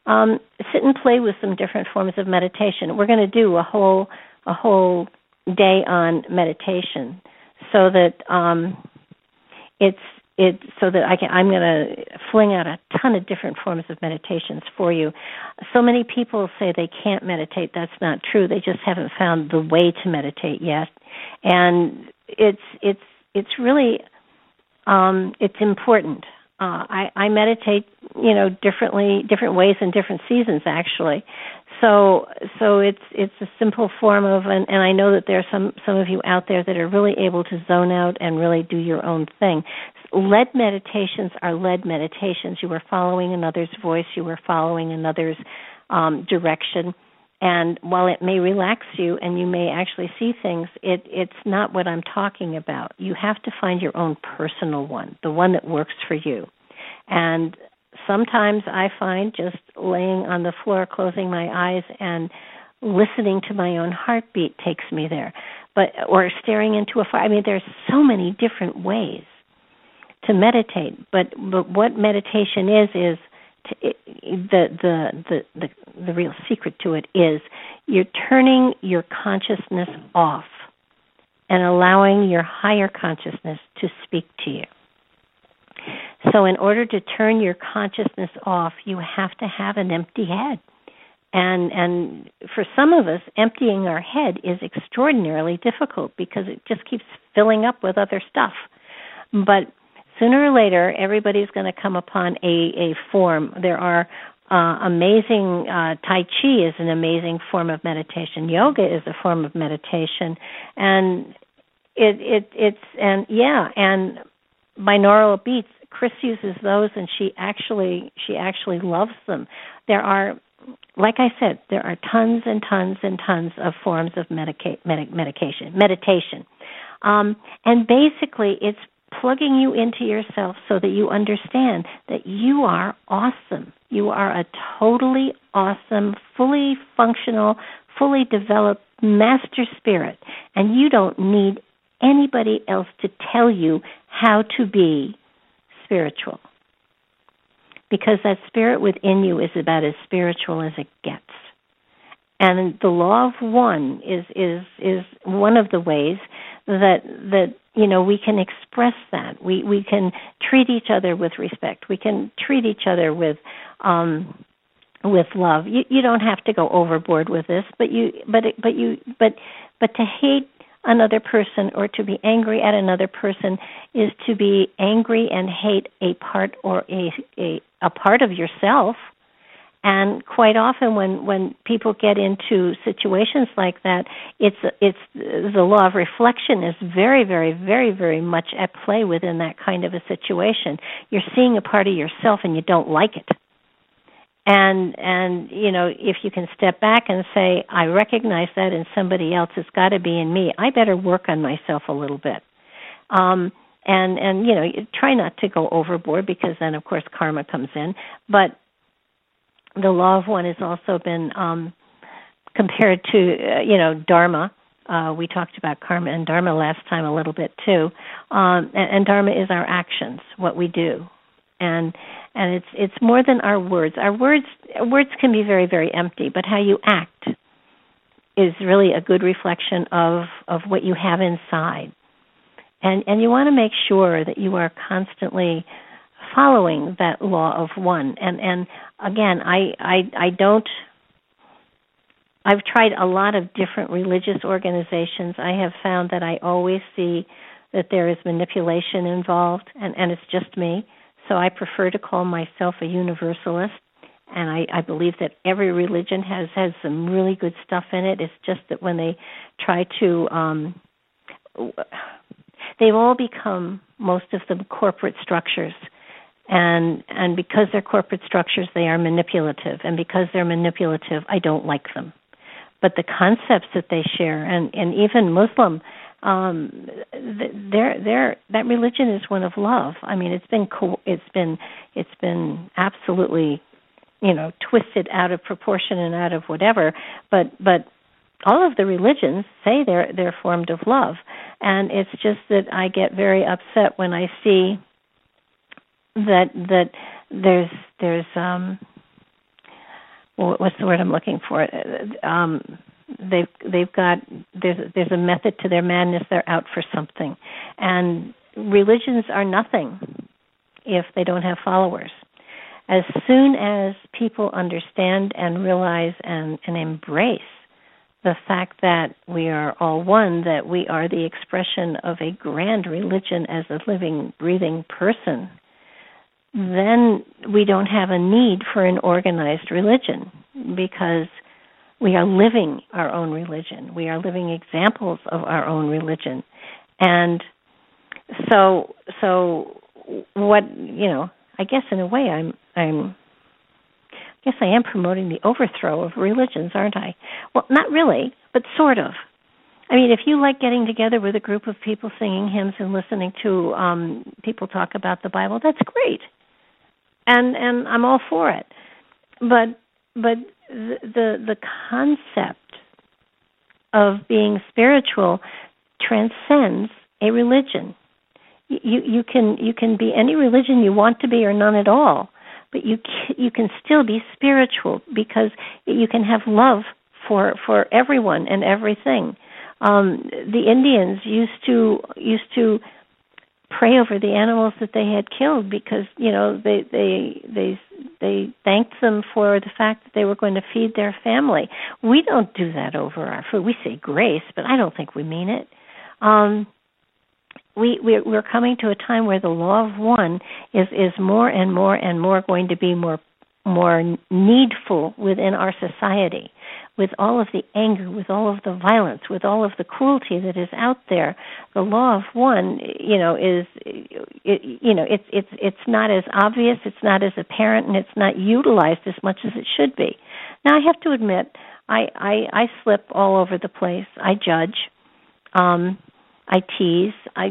Um, sit and play with some different forms of meditation. We're going to do a whole a whole day on meditation, so that um, it's it so that I can I'm going to fling out a ton of different forms of meditations for you. So many people say they can't meditate. That's not true. They just haven't found the way to meditate yet. And it's it's it's really um it's important. Uh I I meditate, you know, differently different ways in different seasons actually. So so it's it's a simple form of and, and I know that there are some some of you out there that are really able to zone out and really do your own thing. Led meditations are led meditations. You are following another's voice, you are following another's um, direction. And while it may relax you and you may actually see things, it, it's not what I'm talking about. You have to find your own personal one, the one that works for you. And sometimes I find just laying on the floor, closing my eyes, and listening to my own heartbeat takes me there. But or staring into a fire. I mean, there's so many different ways to meditate. But but what meditation is is to, the, the the the the real secret to it is you're turning your consciousness off and allowing your higher consciousness to speak to you. So, in order to turn your consciousness off, you have to have an empty head. And and for some of us, emptying our head is extraordinarily difficult because it just keeps filling up with other stuff. But sooner or later, everybody's going to come upon a a form. There are uh, amazing uh, Tai Chi is an amazing form of meditation. Yoga is a form of meditation, and it it it's and yeah and binaural beats Chris uses those, and she actually she actually loves them. There are, like I said, there are tons and tons and tons of forms of medica- med- medication meditation, um, and basically it's plugging you into yourself so that you understand that you are awesome. You are a totally awesome, fully functional, fully developed master spirit, and you don't need anybody else to tell you how to be spiritual. Because that spirit within you is about as spiritual as it gets. And the law of one is is is one of the ways that that you know we can express that. We we can treat each other with respect. We can treat each other with um with love. You you don't have to go overboard with this, but you but it, but you but but to hate another person or to be angry at another person is to be angry and hate a part or a a, a part of yourself. And quite often when when people get into situations like that it's it's the law of reflection is very very very very much at play within that kind of a situation. You're seeing a part of yourself and you don't like it and and you know if you can step back and say i recognize that in somebody else it's got to be in me i better work on myself a little bit. Um and and you know try not to go overboard because then of course karma comes in. But the law of one has also been um compared to uh, you know dharma. Uh, we talked about karma and dharma last time a little bit too. Um, and, and dharma is our actions what we do and and it's it's more than our words. Our words words can be very very empty, but how you act is really a good reflection of of what you have inside. And and you want to make sure that you are constantly following that law of one. And and again, I I I don't I've tried a lot of different religious organizations. I have found that I always see that there is manipulation involved and and it's just me so I prefer to call myself a universalist, and I, I believe that every religion has has some really good stuff in it. It's just that when they try to, um, they've all become most of them corporate structures, and and because they're corporate structures, they are manipulative, and because they're manipulative, I don't like them. But the concepts that they share, and and even Muslim um there there that religion is one of love. I mean it's been co- it's been it's been absolutely you know twisted out of proportion and out of whatever but but all of the religions say they're they're formed of love. And it's just that i get very upset when i see that that there's there's um what's the word i'm looking for? Um they've they've got there's there's a method to their madness they're out for something and religions are nothing if they don't have followers. As soon as people understand and realize and, and embrace the fact that we are all one, that we are the expression of a grand religion as a living, breathing person, then we don't have a need for an organized religion because we are living our own religion. We are living examples of our own religion. And so so what you know, I guess in a way I'm I'm I guess I am promoting the overthrow of religions, aren't I? Well, not really, but sort of. I mean, if you like getting together with a group of people singing hymns and listening to um people talk about the Bible, that's great. And and I'm all for it. But but the the, the concept of being spiritual transcends a religion. You you can you can be any religion you want to be or none at all, but you you can still be spiritual because you can have love for for everyone and everything. Um, the Indians used to used to pray over the animals that they had killed because you know they they they they thanked them for the fact that they were going to feed their family. We don't do that over our food. We say grace, but I don't think we mean it. Um, we we're, we're coming to a time where the law of one is is more and more and more going to be more more needful within our society with all of the anger, with all of the violence, with all of the cruelty that is out there, the law of one, you know, is, you know, it's it's it's not as obvious, it's not as apparent, and it's not utilized as much as it should be. Now, I have to admit, I I, I slip all over the place. I judge. Um, I tease. I,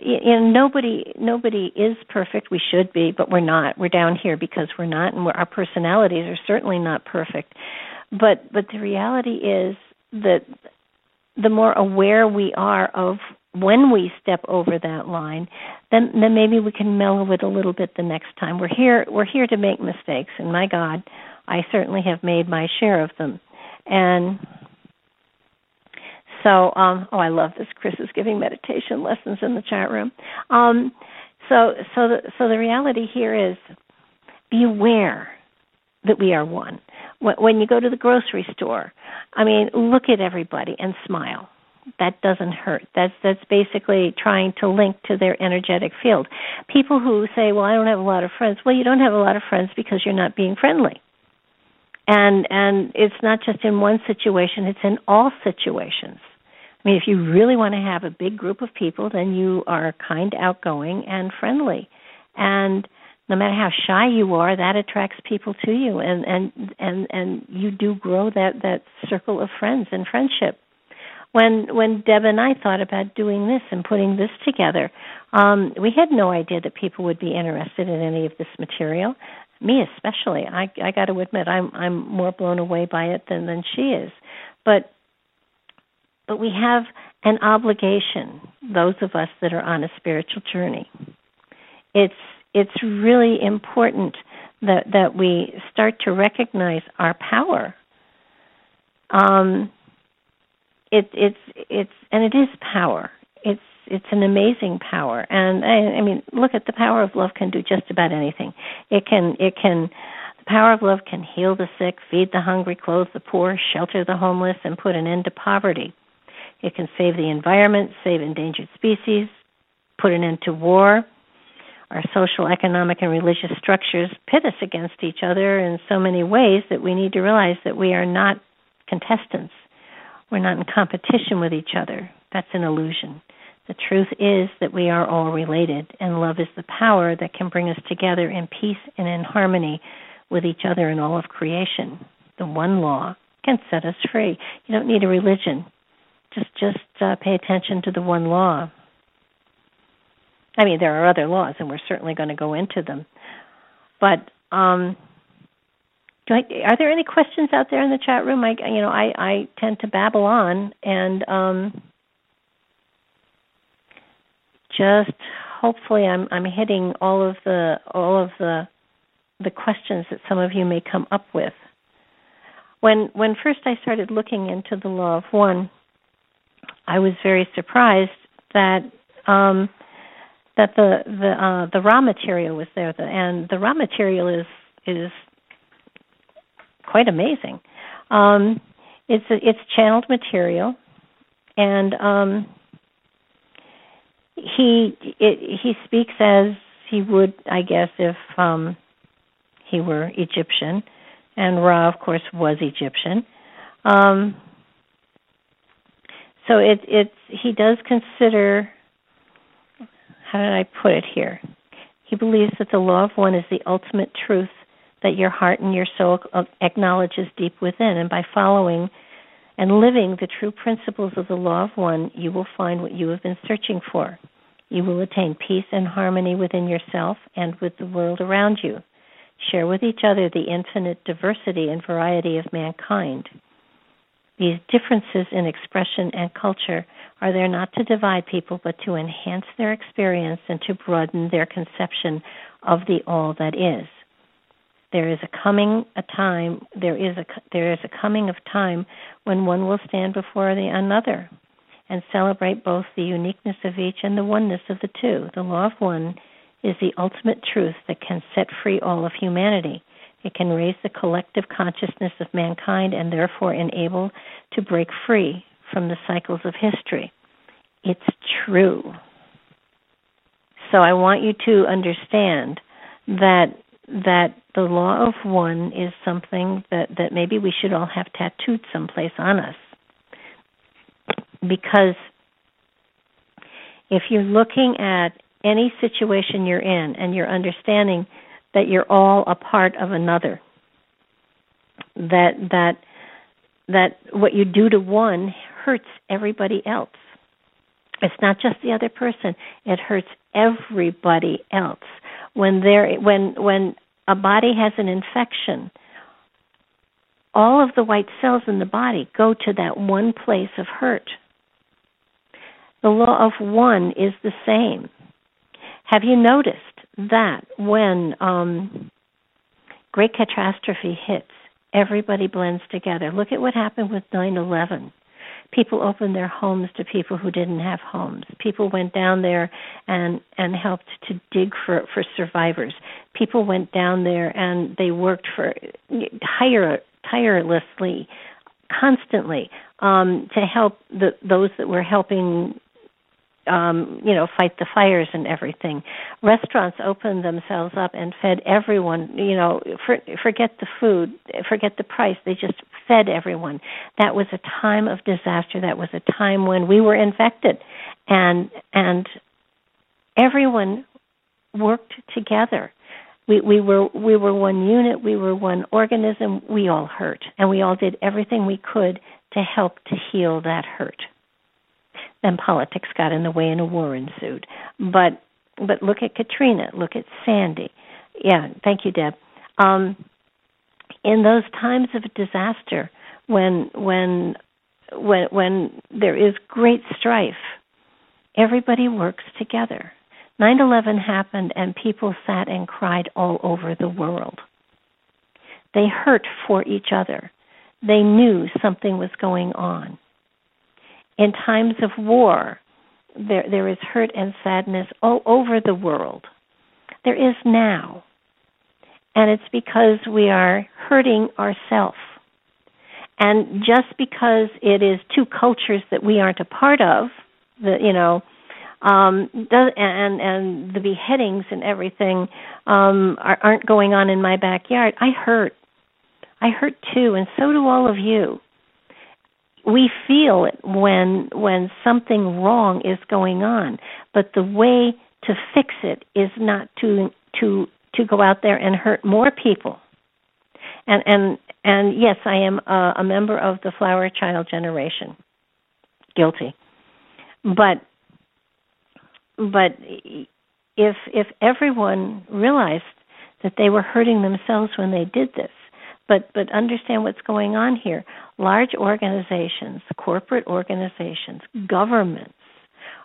you know, nobody nobody is perfect. We should be, but we're not. We're down here because we're not, and we're, our personalities are certainly not perfect. But but the reality is that the more aware we are of when we step over that line, then then maybe we can mellow it a little bit the next time. We're here we're here to make mistakes, and my God, I certainly have made my share of them. And so, um, oh, I love this. Chris is giving meditation lessons in the chat room. Um, so, so the so the reality here is, be aware that we are one. When you go to the grocery store, I mean, look at everybody and smile. That doesn't hurt. That's that's basically trying to link to their energetic field. People who say, "Well, I don't have a lot of friends." Well, you don't have a lot of friends because you're not being friendly. And and it's not just in one situation; it's in all situations. I mean, if you really want to have a big group of people, then you are kind, outgoing, and friendly. And no matter how shy you are, that attracts people to you, and and and and you do grow that that circle of friends and friendship. When when Deb and I thought about doing this and putting this together, um, we had no idea that people would be interested in any of this material. Me especially. I I got to admit, I'm I'm more blown away by it than than she is. But but we have an obligation, those of us that are on a spiritual journey. It's it's really important that that we start to recognize our power. Um, it, it's it's and it is power. It's it's an amazing power, and I, I mean, look at the power of love can do just about anything. It can it can the power of love can heal the sick, feed the hungry, clothe the poor, shelter the homeless, and put an end to poverty. It can save the environment, save endangered species, put an end to war. Our social, economic, and religious structures pit us against each other in so many ways that we need to realize that we are not contestants. We're not in competition with each other. That's an illusion. The truth is that we are all related, and love is the power that can bring us together in peace and in harmony with each other and all of creation. The one law can set us free. You don't need a religion just just uh, pay attention to the one law. I mean, there are other laws, and we're certainly going to go into them. But um, do I, are there any questions out there in the chat room? I, you know, I, I tend to babble on, and um, just hopefully, I'm I'm hitting all of the all of the the questions that some of you may come up with. When when first I started looking into the law of one, I was very surprised that um, that the the uh, the Ra material was there, and the Ra material is is quite amazing. Um, it's a, it's channeled material, and um, he it, he speaks as he would, I guess, if um, he were Egyptian, and Ra, of course, was Egyptian. Um, so it it's he does consider. How did I put it here? He believes that the law of one is the ultimate truth that your heart and your soul acknowledges deep within, and by following and living the true principles of the law of one, you will find what you have been searching for. You will attain peace and harmony within yourself and with the world around you. Share with each other the infinite diversity and variety of mankind. These differences in expression and culture are there not to divide people, but to enhance their experience and to broaden their conception of the all that is. There is a coming a time. There is a there is a coming of time when one will stand before the another, and celebrate both the uniqueness of each and the oneness of the two. The law of one is the ultimate truth that can set free all of humanity. It can raise the collective consciousness of mankind and therefore enable to break free from the cycles of history. It's true. So I want you to understand that that the law of one is something that, that maybe we should all have tattooed someplace on us. Because if you're looking at any situation you're in and you're understanding that you're all a part of another, that that that what you do to one hurts everybody else. It's not just the other person; it hurts everybody else. When there when when a body has an infection all of the white cells in the body go to that one place of hurt. The law of one is the same. Have you noticed that when um, great catastrophe hits everybody blends together? Look at what happened with 9/11 people opened their homes to people who didn't have homes. People went down there and and helped to dig for for survivors. People went down there and they worked for tire, tirelessly, constantly um, to help the, those that were helping um, you know, fight the fires and everything. Restaurants opened themselves up and fed everyone. You know, for, forget the food, forget the price. They just fed everyone. That was a time of disaster. That was a time when we were infected, and and everyone worked together. We we were we were one unit. We were one organism. We all hurt, and we all did everything we could to help to heal that hurt. Then politics got in the way and a war ensued. But but look at Katrina, look at Sandy. Yeah, thank you, Deb. Um, in those times of disaster, when when when when there is great strife, everybody works together. 9/11 happened and people sat and cried all over the world. They hurt for each other. They knew something was going on in times of war, there there is hurt and sadness all over the world. There is now. And it's because we are hurting ourselves. And just because it is two cultures that we aren't a part of, the you know, um, and and the beheadings and everything um, are, aren't going on in my backyard. I hurt. I hurt too, and so do all of you we feel it when when something wrong is going on but the way to fix it is not to to to go out there and hurt more people. And and and yes i am a, a member of the flower child generation. Guilty. But but if if everyone realized that they were hurting themselves when they did this but but understand what's going on here. Large organizations, corporate organizations, governments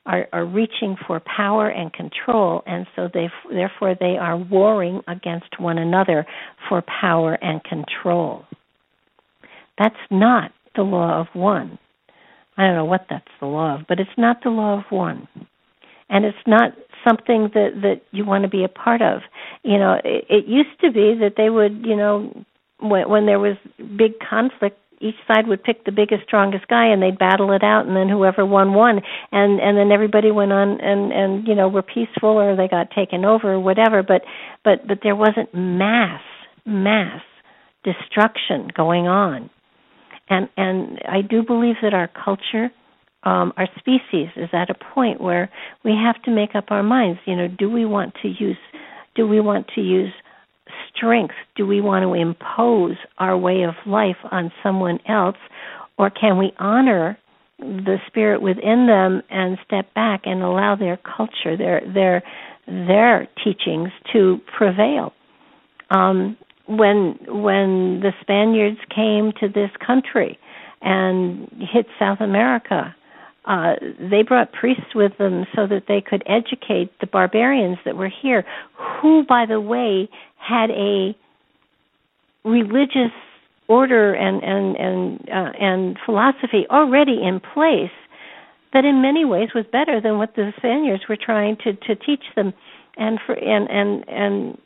are, are reaching for power and control, and so they therefore they are warring against one another for power and control. That's not the law of one. I don't know what that's the law of, but it's not the law of one. and it's not something that that you want to be a part of. You know, it, it used to be that they would, you know, when when there was big conflict each side would pick the biggest strongest guy and they'd battle it out and then whoever won won. And and then everybody went on and and you know were peaceful or they got taken over or whatever. But but but there wasn't mass mass destruction going on. And and I do believe that our culture um our species is at a point where we have to make up our minds. You know do we want to use do we want to use strength do we want to impose our way of life on someone else, or can we honor the spirit within them and step back and allow their culture, their their their teachings to prevail? Um, when when the Spaniards came to this country and hit South America, uh, they brought priests with them so that they could educate the barbarians that were here, who, by the way, had a religious order and and and uh, and philosophy already in place that in many ways was better than what the Spaniards were trying to to teach them. And for and and and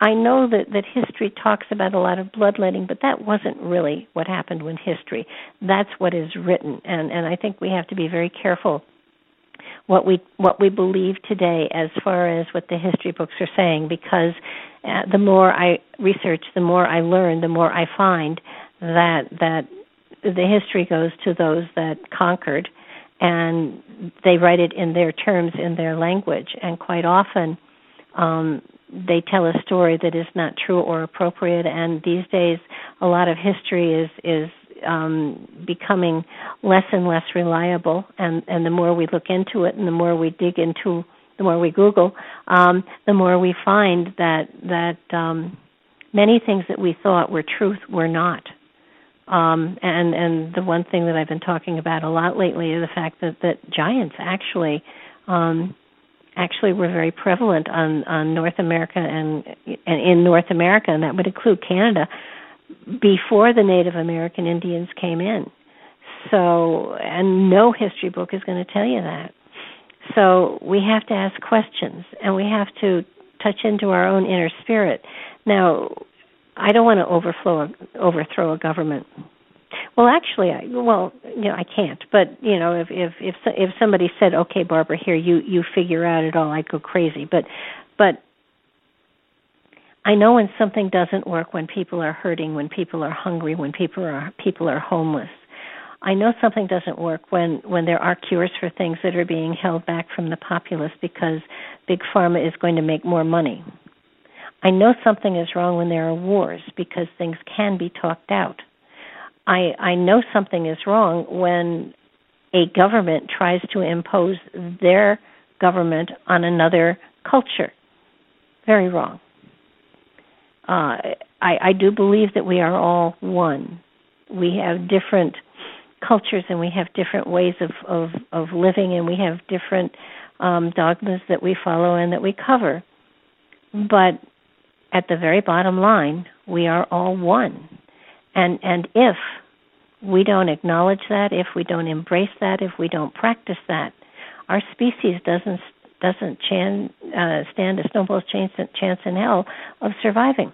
I know that that history talks about a lot of bloodletting, but that wasn't really what happened with history. That's what is written, and and I think we have to be very careful what we what we believe today as far as what the history books are saying, because uh, the more I research, the more I learn, the more I find that that the history goes to those that conquered, and they write it in their terms, in their language, and quite often. Um, they tell a story that is not true or appropriate and these days a lot of history is is um, becoming less and less reliable and and the more we look into it and the more we dig into the more we google um, the more we find that that um, many things that we thought were truth were not. Um, and and the one thing that I've been talking about a lot lately is the fact that that giants actually um, actually were very prevalent on on North America and and in North America, and that would include Canada before the Native American Indians came in. So, and no history book is going to tell you that. So we have to ask questions, and we have to touch into our own inner spirit. Now, I don't want to overflow overthrow a government well, actually, I well, you know, I can't. But you know, if if if if somebody said, "Okay, Barbara, here you you figure out it all," I'd go crazy. But but I know when something doesn't work, when people are hurting, when people are hungry, when people are people are homeless. I know something doesn't work when when there are cures for things that are being held back from the populace because big pharma is going to make more money. I know something is wrong when there are wars because things can be talked out. I I know something is wrong when a government tries to impose their government on another culture. Very wrong. Uh, I, I do believe that we are all one. We have different cultures and we have different ways of, of, of living and we have different um, dogmas that we follow and that we cover. But at the very bottom line, we are all one. And and if we don't acknowledge that, if we don't embrace that, if we don't practice that, our species doesn't doesn't chan, uh, stand a snowball's chance, chance in hell of surviving.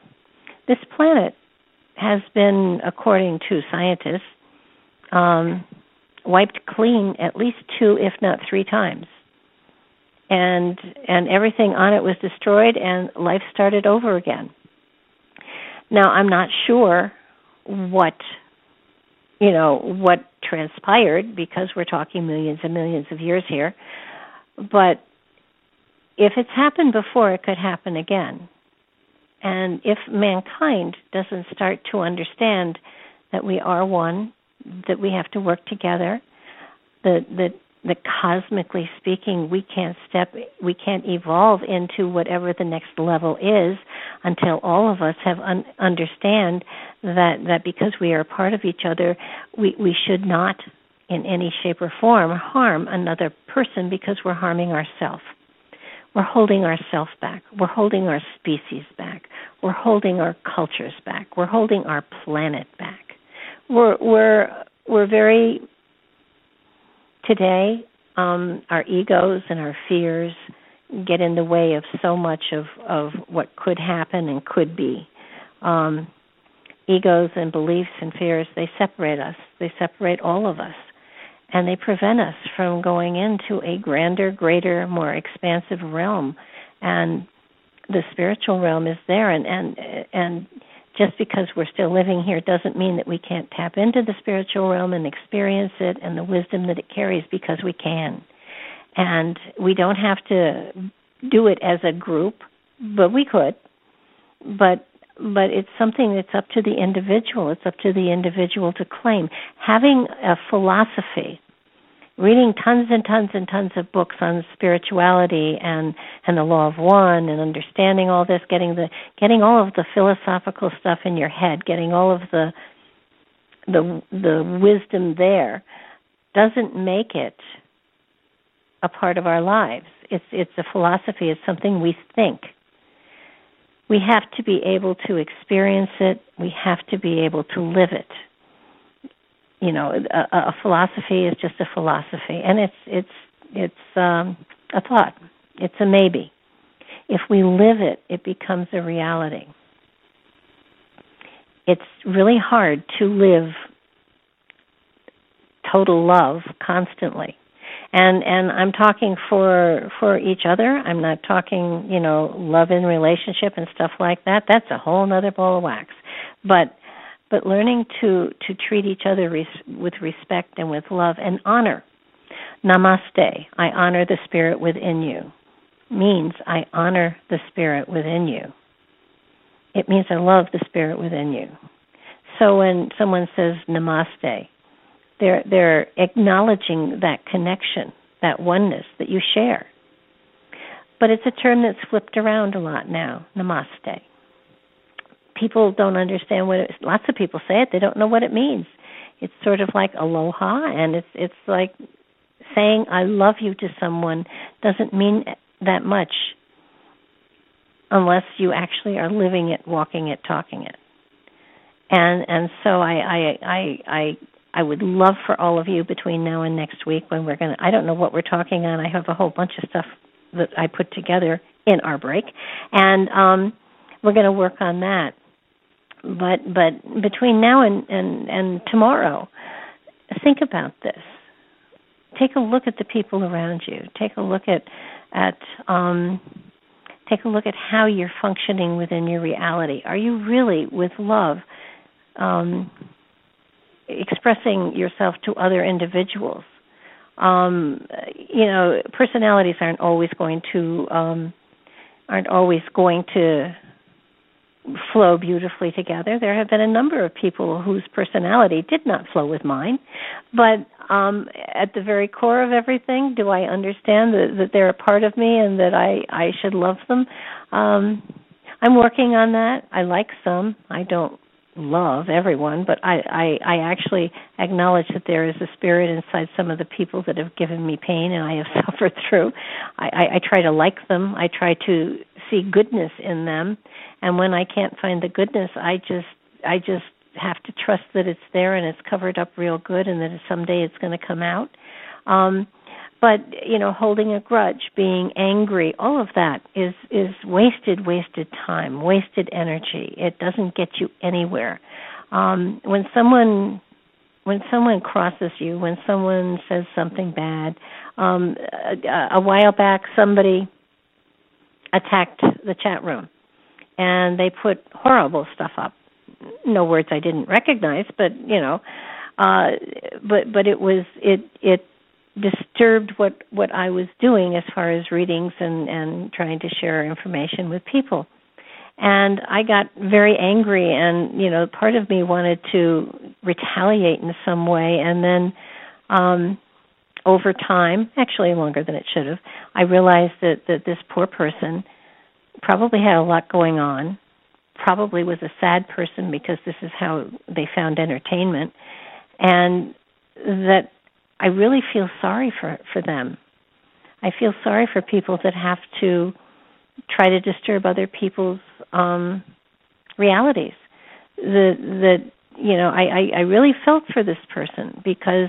This planet has been, according to scientists, um, wiped clean at least two, if not three times, and and everything on it was destroyed, and life started over again. Now, I'm not sure what you know what transpired because we're talking millions and millions of years here. But if it's happened before it could happen again. And if mankind doesn't start to understand that we are one that we have to work together that that that cosmically speaking we can't step we can't evolve into whatever the next level is until all of us have un- understand that that because we are part of each other we we should not in any shape or form harm another person because we're harming ourselves we're holding ourselves back. We're holding our species back. We're holding our cultures back. We're holding our planet back. We're we're we're very today um, our egos and our fears get in the way of so much of of what could happen and could be. Um, egos and beliefs and fears they separate us. They separate all of us, and they prevent us from going into a grander, greater, more expansive realm. And the spiritual realm is there, and and and just because we're still living here doesn't mean that we can't tap into the spiritual realm and experience it and the wisdom that it carries because we can. And we don't have to do it as a group, but we could. But but it's something that's up to the individual. It's up to the individual to claim. Having a philosophy reading tons and tons and tons of books on spirituality and and the law of one and understanding all this getting the getting all of the philosophical stuff in your head getting all of the the the wisdom there doesn't make it a part of our lives. It's it's a philosophy. It's something we think. We have to be able to experience it. We have to be able to live it you know a, a philosophy is just a philosophy. And it's it's it's um a thought. It's a maybe. If we live it it becomes a reality. It's really hard to live total love constantly. And and i'm talking for for each other. I'm not talking you know love in relationship and stuff like that. That's a whole other ball of wax. But but learning to to treat each other res- with respect and with love and honor. Namaste. I honor the spirit within you. Means I honor the spirit within you. It means I love the spirit within you. So when someone says namaste, they're they're acknowledging that connection, that oneness that you share. But it's a term that's flipped around a lot now, namaste people don't understand what it lots of people say it they don't know what it means. It's sort of like aloha and it's it's like saying i love you to someone doesn't mean that much unless you actually are living it walking it talking it. And and so i i i i I would love for all of you between now and next week when we're going to I don't know what we're talking on. I have a whole bunch of stuff that I put together in our break. And um we're going to work on that but but between now and and and tomorrow think about this. Take a look at the people around you. Take a look at at um take a look at how you're functioning within your reality. Are you really with love um expressing yourself to other individuals? Um you know personalities aren't always going to um aren't always going to flow beautifully together. There have been a number of people whose personality did not flow with mine, but um, at the very core of everything, do I understand that, that they're a part of me and that I I should love them? Um, I'm working on that. I like some. I don't love everyone, but I, I I actually acknowledge that there is a spirit inside some of the people that have given me pain and I have suffered through. I, I, I try to like them. I try to see goodness in them. And when i can't find the goodness i just i just have to trust that it's there and it's covered up real good and that someday it's going to come out. Um but you know holding a grudge being angry all of that is is wasted wasted time wasted energy. It doesn't get you anywhere. Um when someone when someone crosses you when someone says something bad um a, a while back somebody attacked the chat room. And they put horrible stuff up. No words i didn't recognize but you know uh but but it was it it disturbed what what i was doing as far as readings and and trying to share information with people. And i got very angry and you know part of me wanted to retaliate in some way. And then um over time, actually longer than it should have, I realized that that this poor person probably had a lot going on, probably was a sad person because this is how they found entertainment, and that I really feel sorry for for them. I feel sorry for people that have to try to disturb other people's um realities. The that you know, I, I I really felt for this person because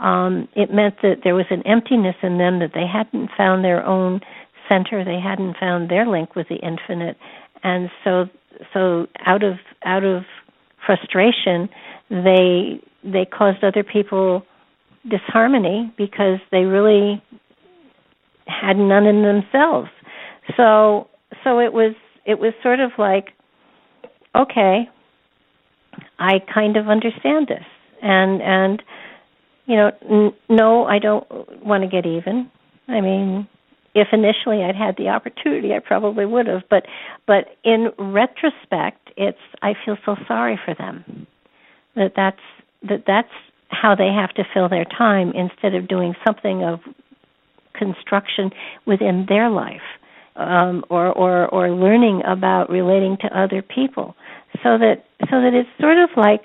Um, it meant that there was an emptiness in them that they hadn't found their own center, they hadn't found their link with the infinite, and so so out of out of frustration, they they caused other people disharmony because they really had none in themselves. So so it was it was sort of like okay, I kind of understand this. And and you know, n- no, I don't want to get even. I mean, if initially I'd had the opportunity, I probably would have. But but in retrospect, it's I feel so sorry for them that that's that that's how they have to fill their time instead of doing something of construction within their life um, or, or or learning about relating to other people so that so that it's sort of like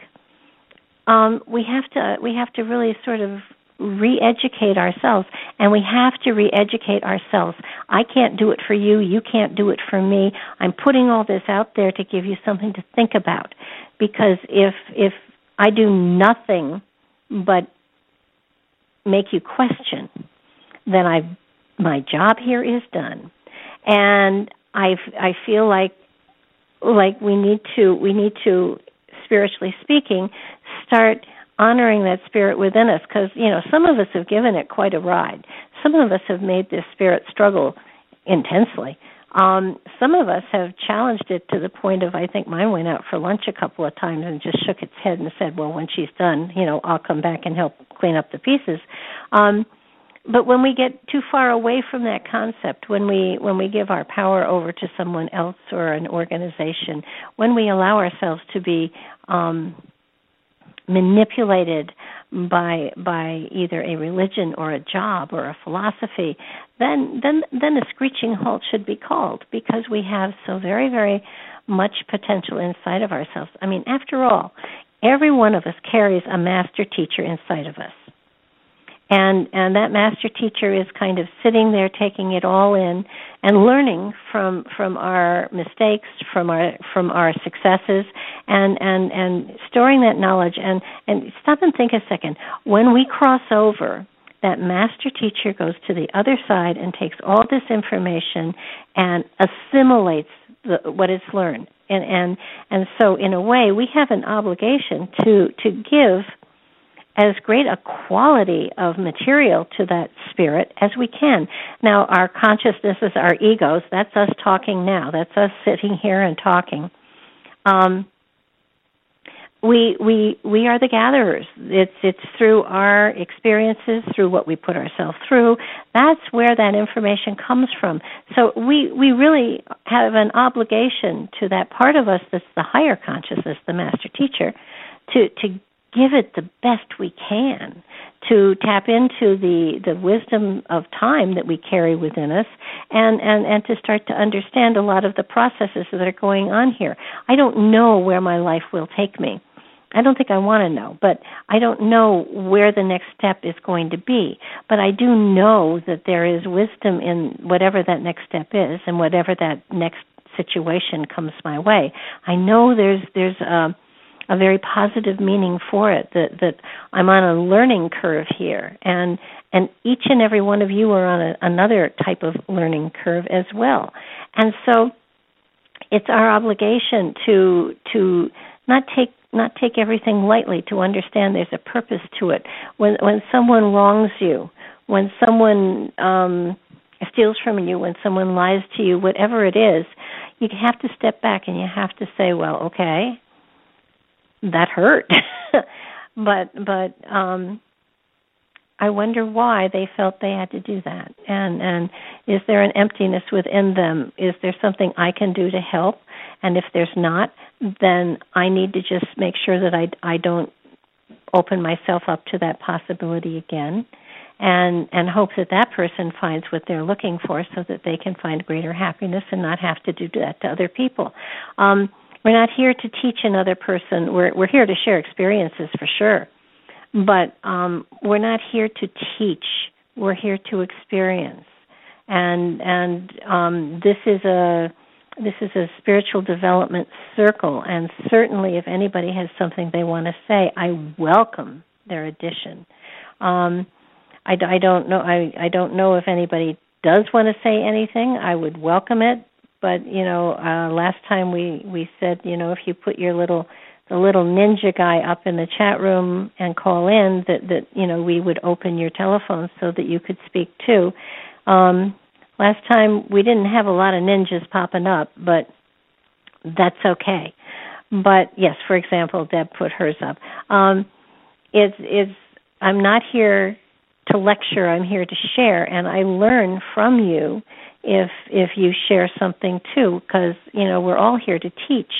um, we have to we have to really sort of re-educate ourselves and we have to re-educate ourselves. I can't do it for you. You can't do it for me. I'm putting all this out there to give you something to think about because if if i do nothing but make you question, then I my job here is done. And I I feel like like we need to we need to spiritually speaking start honoring that spirit within us because you know some of us have given it quite a ride. Some of us have made this spirit struggle intensely um, some of us have challenged it to the point of I think mine went out for lunch a couple of times and just shook its head and said, "Well, when she's done, you know, I'll come back and help clean up the pieces." Um, but when we get too far away from that concept, when we when we give our power over to someone else or an organization, when we allow ourselves to be um, manipulated by by either a religion or a job or a philosophy, then then then a screeching halt should be called because we have so very very much potential inside of ourselves. I mean, after all, every one of us carries a master teacher inside of us and and that master teacher is kind of sitting there taking it all in and learning from from our mistakes from our from our successes and and and storing that knowledge. And and stop and think a second. When we cross over that master teacher goes to the other side and takes all this information and assimilates the, what it's learned. And and and so in a way we have an obligation to to give as great a quality of material to that spirit as we can. Now, our consciousness is our egos. That's us talking now. That's us sitting here and talking. Um, we we we are the gatherers. It's it's through our experiences, through what we put ourselves through. That's where that information comes from. So we we really have an obligation to that part of us that's the higher consciousness, the master teacher, to to give it the best we can to tap into the the wisdom of time that we carry within us and and and to start to understand a lot of the processes that are going on here. I don't know where my life will take me. I don't think i want to know but i don't know where the next step is going to be. But i do know that there is wisdom in whatever that next step is and whatever that next situation comes my way. I know there's there's um a very positive meaning for it that that I'm on a learning curve here. And and each and every one of you are on a, another type of learning curve as well. And so it's our obligation to to not take not take everything lightly to understand there's a purpose to it. When when someone wrongs you when someone um steals from you when someone lies to you whatever it is you have to step back and you have to say well okay that hurt. but but um I wonder why they felt they had to do that. And and is there an emptiness within them? Is there something I can do to help? And if there's not, then I need to just make sure that I I don't open myself up to that possibility again and and hope that that person finds what they're looking for so that they can find greater happiness and not have to do that to other people. Um we're not here to teach another person. We're we're here to share experiences for sure, but um, we're not here to teach. We're here to experience, and and um, this is a this is a spiritual development circle. And certainly, if anybody has something they want to say, I welcome their addition. Um, I, I don't know. I I don't know if anybody does want to say anything. I would welcome it. But you know, uh, last time we we said you know if you put your little the little ninja guy up in the chat room and call in that that you know we would open your telephone so that you could speak too. Um, last time we didn't have a lot of ninjas popping up, but that's okay. But yes, for example, Deb put hers up. Um, it's it's I'm not here to lecture. I'm here to share, and I learn from you if if you share something too, because you know we're all here to teach,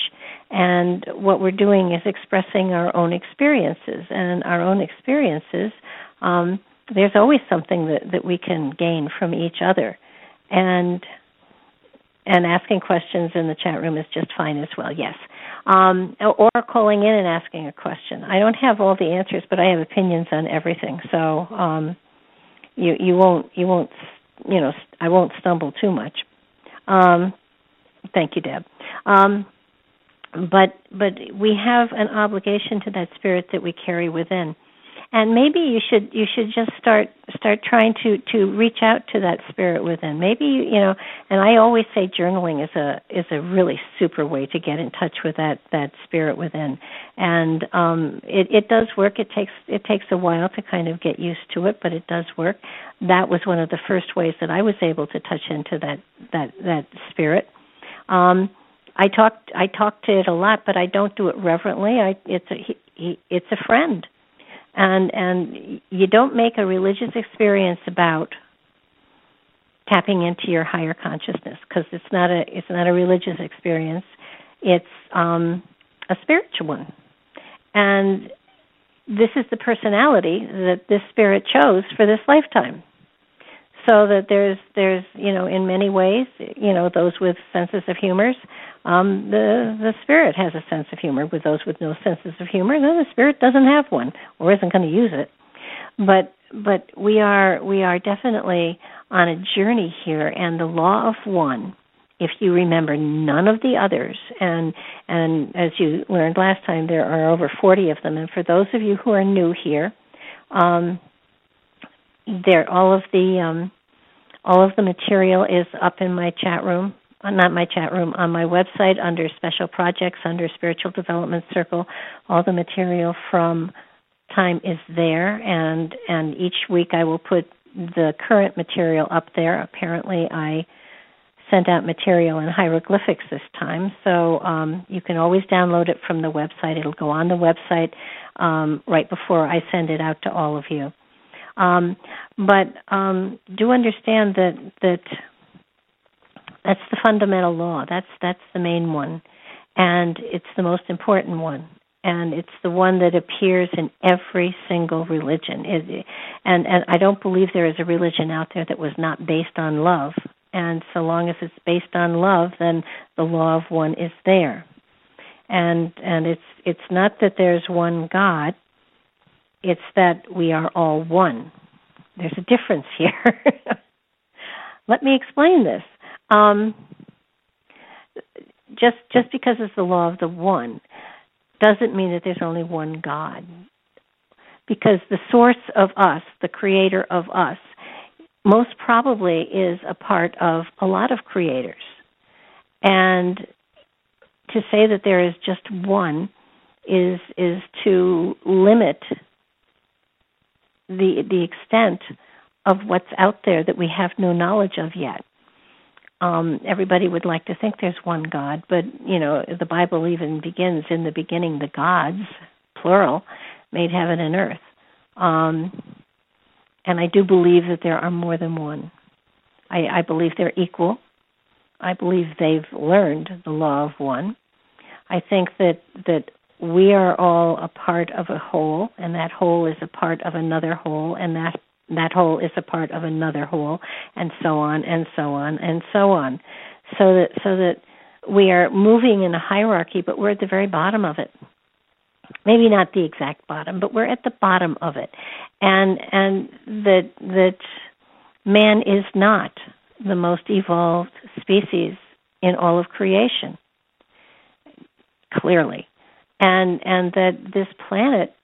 and what we're doing is expressing our own experiences, and our own experiences. Um, there's always something that that we can gain from each other, and and asking questions in the chat room is just fine as well. Yes um, or calling in and asking a question. I don't have all the answers, but I have opinions on everything. So um, you you won't you won't you know I won't stumble too much. Um, thank you, Deb. Um, but but we have an obligation to that spirit that we carry within and maybe you should you should just start start trying to to reach out to that spirit within. Maybe you you know and i always say journaling is a is a really super way to get in touch with that that spirit within. And um it it does work. It takes it takes a while to kind of get used to it but it does work. That was one of the first ways that i was able to touch into that that that spirit. Um I talk I talk to it a lot, but I don't do it reverently. I it's a he, he, it's a friend and and you don't make a religious experience about tapping into your higher consciousness because it's not a it's not a religious experience. It's um a spiritual one. And this is the personality that this spirit chose for this lifetime. So that there's there's you know in many ways you know those with senses of humors um the the spirit has a sense of humor with those with no senses of humor then the spirit doesn't have one or isn't going to use it. But but we are we are definitely on a journey here and the law of one if you remember none of the others and and as you learned last time there are over 40 of them. And for those of you who are new here um there all of the um all of the material is up in my chat room, not my chat room, on my website under special projects, under Spiritual Development Circle. All the material from time is there, and and each week I will put the current material up there. Apparently, I sent out material in hieroglyphics this time, so um, you can always download it from the website. It'll go on the website um, right before I send it out to all of you. Um, but um, do understand that that that's the fundamental law. That's that's the main one, and it's the most important one. And it's the one that appears in every single religion. It, and and I don't believe there is a religion out there that was not based on love. And so long as it's based on love, then the law of one is there. And and it's it's not that there's one God it's that we are all one. There's a difference here. Let me explain this. Um, just just because it's the law of the one doesn't mean that there's only one God. Because the source of us, the creator of us, most probably is a part of a lot of creators. And to say that there is just one is is to limit the the extent of what's out there that we have no knowledge of yet. Um, everybody would like to think there's one God, but you know the Bible even begins in the beginning. The gods, plural, made heaven and earth, um, and I do believe that there are more than one. I, I believe they're equal. I believe they've learned the law of one. I think that that we are all a part of a whole, and that whole is a part of another whole, and that that whole is a part of another whole, and so on and so on and so on, so that so that we are moving in a hierarchy, but we're at the very bottom of it. Maybe not the exact bottom, but we're at the bottom of it, and and that that man is not the most evolved species in all of creation. Clearly, and and that this planet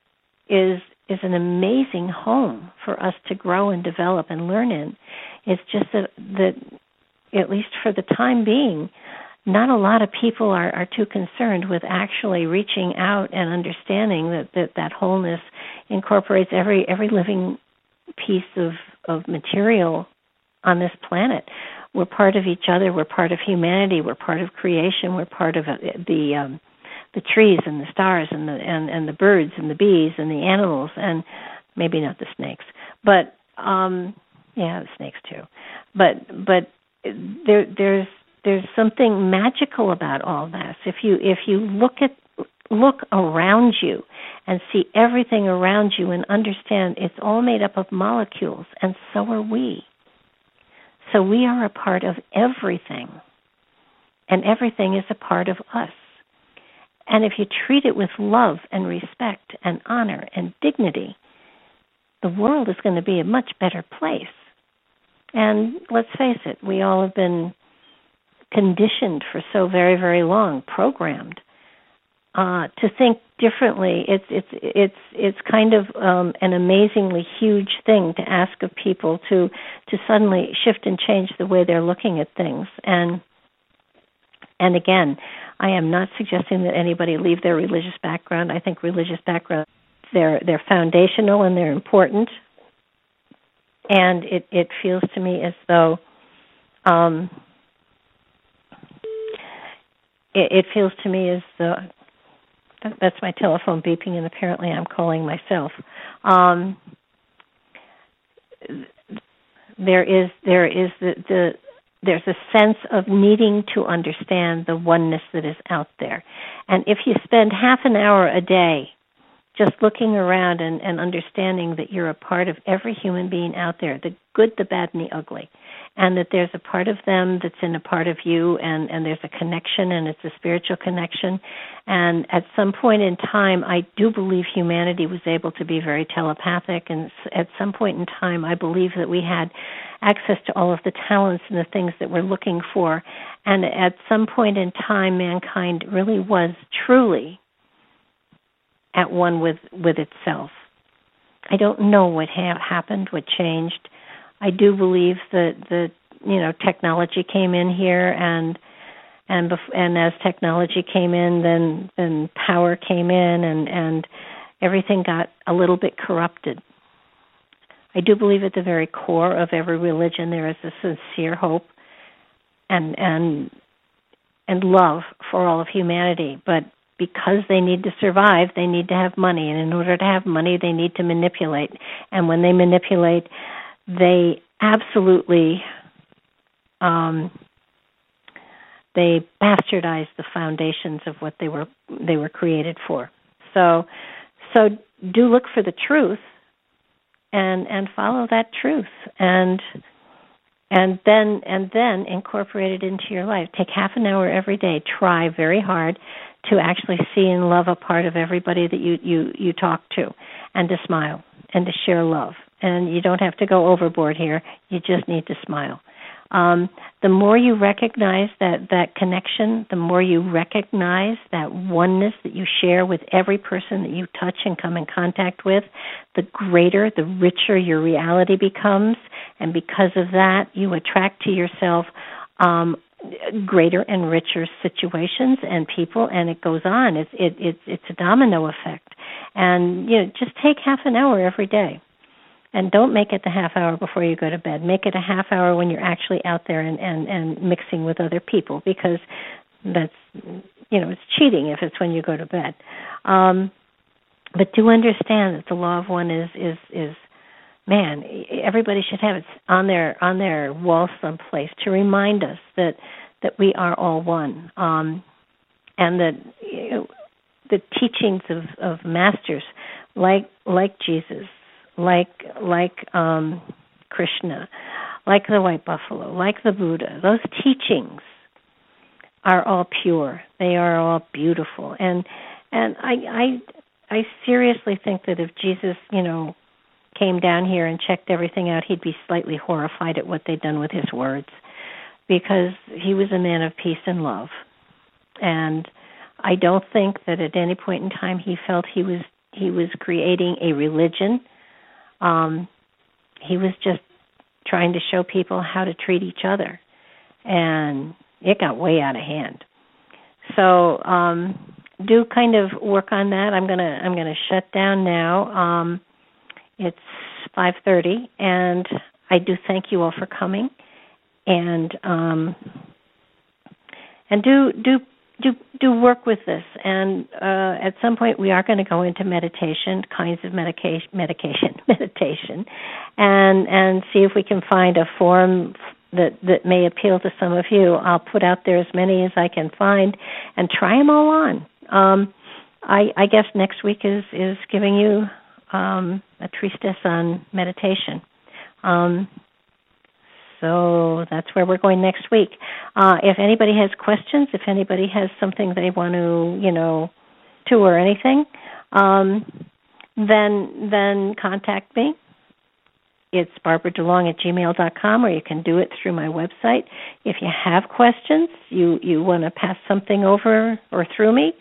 is is an amazing home for us to grow and develop and learn in. It's just that that at least for the time being, not a lot of people are, are too concerned with actually reaching out and understanding that, that that wholeness incorporates every every living piece of, of material on this planet. We're part of each other. We're part of humanity. We're part of creation. We're part of uh, the um, the trees and the stars and the and, and the birds and the bees and the animals and maybe not the snakes, but um, yeah, the snakes too. But but there there's there's something magical about all this. If you if you look at look around you and see everything around you and understand it's all made up of molecules and so are we. So we are a part of everything. And everything is a part of us. And if you treat it with love and respect and honor and dignity, the world is going to be a much better place. And let's face it, we all have been conditioned for so very, very long, programmed uh, to think differently. It's it's it's it's kind of um, an amazingly huge thing to ask of people to to suddenly shift and change the way they're looking at things. And and again, I am not suggesting that anybody leave their religious background. I think religious background they're they're foundational and they're important and it it feels to me as though um, it, it feels to me as though that's my telephone beeping, and apparently I'm calling myself. Um, there is there is the, the there's a sense of needing to understand the oneness that is out there, and if you spend half an hour a day just looking around and, and understanding that you're a part of every human being out there the good the bad and the ugly and that there's a part of them that's in a part of you and and there's a connection and it's a spiritual connection and at some point in time i do believe humanity was able to be very telepathic and at some point in time i believe that we had access to all of the talents and the things that we're looking for and at some point in time mankind really was truly at one with with itself. I don't know what ha- happened, what changed. I do believe that the you know technology came in here and and bef- and as technology came in then then power came in and and everything got a little bit corrupted. I do believe at the very core of every religion there is a sincere hope and and and love for all of humanity, but because they need to survive, they need to have money. And in order to have money, they need to manipulate. And when they manipulate, they absolutely um, they bastardize the foundations of what they were they were created for. So so do look for the truth and and follow that truth and and then and then incorporate it into your life. Take half an hour every day. Try very hard to actually see and love a part of everybody that you you you talk to and to smile and to share love and you don't have to go overboard here. You just need to smile. Um, the more you recognize that that connection the more you recognize that oneness that you share with every person that you touch and come in contact with the greater the richer your reality becomes. And because of that you attract to yourself um, greater and richer situations and people and it goes on. It's it, it it's a domino effect. And you know just take half an hour every day and don't make it the half hour before you go to bed. Make it a half hour when you're actually out there and and and mixing with other people because that's you know it's cheating if it's when you go to bed. Um but do understand that the law of one is is is man, everybody should have it on their on their wall someplace to remind us that that we are all one, um, and that you know, the teachings of, of masters like like Jesus, like like um, Krishna, like the white buffalo, like the Buddha, those teachings are all pure. They are all beautiful, and and I I I seriously think that if Jesus, you know, came down here and checked everything out, he'd be slightly horrified at what they'd done with his words because he was a man of peace and love. And I don't think that at any point in time he felt he was he was creating a religion. Um, he was just trying to show people how to treat each other, and it got way out of hand. So um, do kind of work on that. I'm gonna I'm gonna shut down now. Um, it's 5:30, and I do thank you all for coming, and um, and do do do do work with this. And uh, at some point, we are going to go into meditation, kinds of medication, medication, meditation, and and see if we can find a form that that may appeal to some of you. I'll put out there as many as I can find, and try them all on. Um, I, I guess next week is is giving you um, a treatise on meditation. Um, so that's where we're going next week. Uh, if anybody has questions, if anybody has something they want to, you know, to or anything, um, then then contact me. It's Barbara DeLong at gmail.com, or you can do it through my website. If you have questions, you you want to pass something over or through me,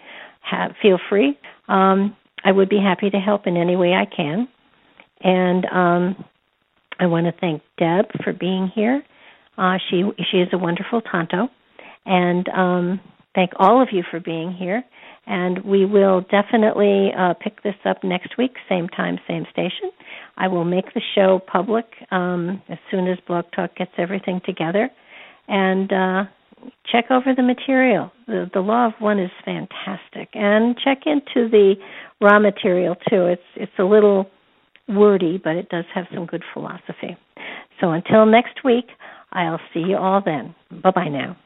have, feel free. Um, I would be happy to help in any way I can. And um, I want to thank Deb for being here. Uh, she she is a wonderful tanto, and um, thank all of you for being here. And we will definitely uh, pick this up next week, same time, same station. I will make the show public um, as soon as Blog Talk gets everything together, and uh, check over the material. The, the Law of One is fantastic, and check into the Ra material too. It's it's a little wordy, but it does have some good philosophy. So until next week, I'll see you all then. Bye bye now.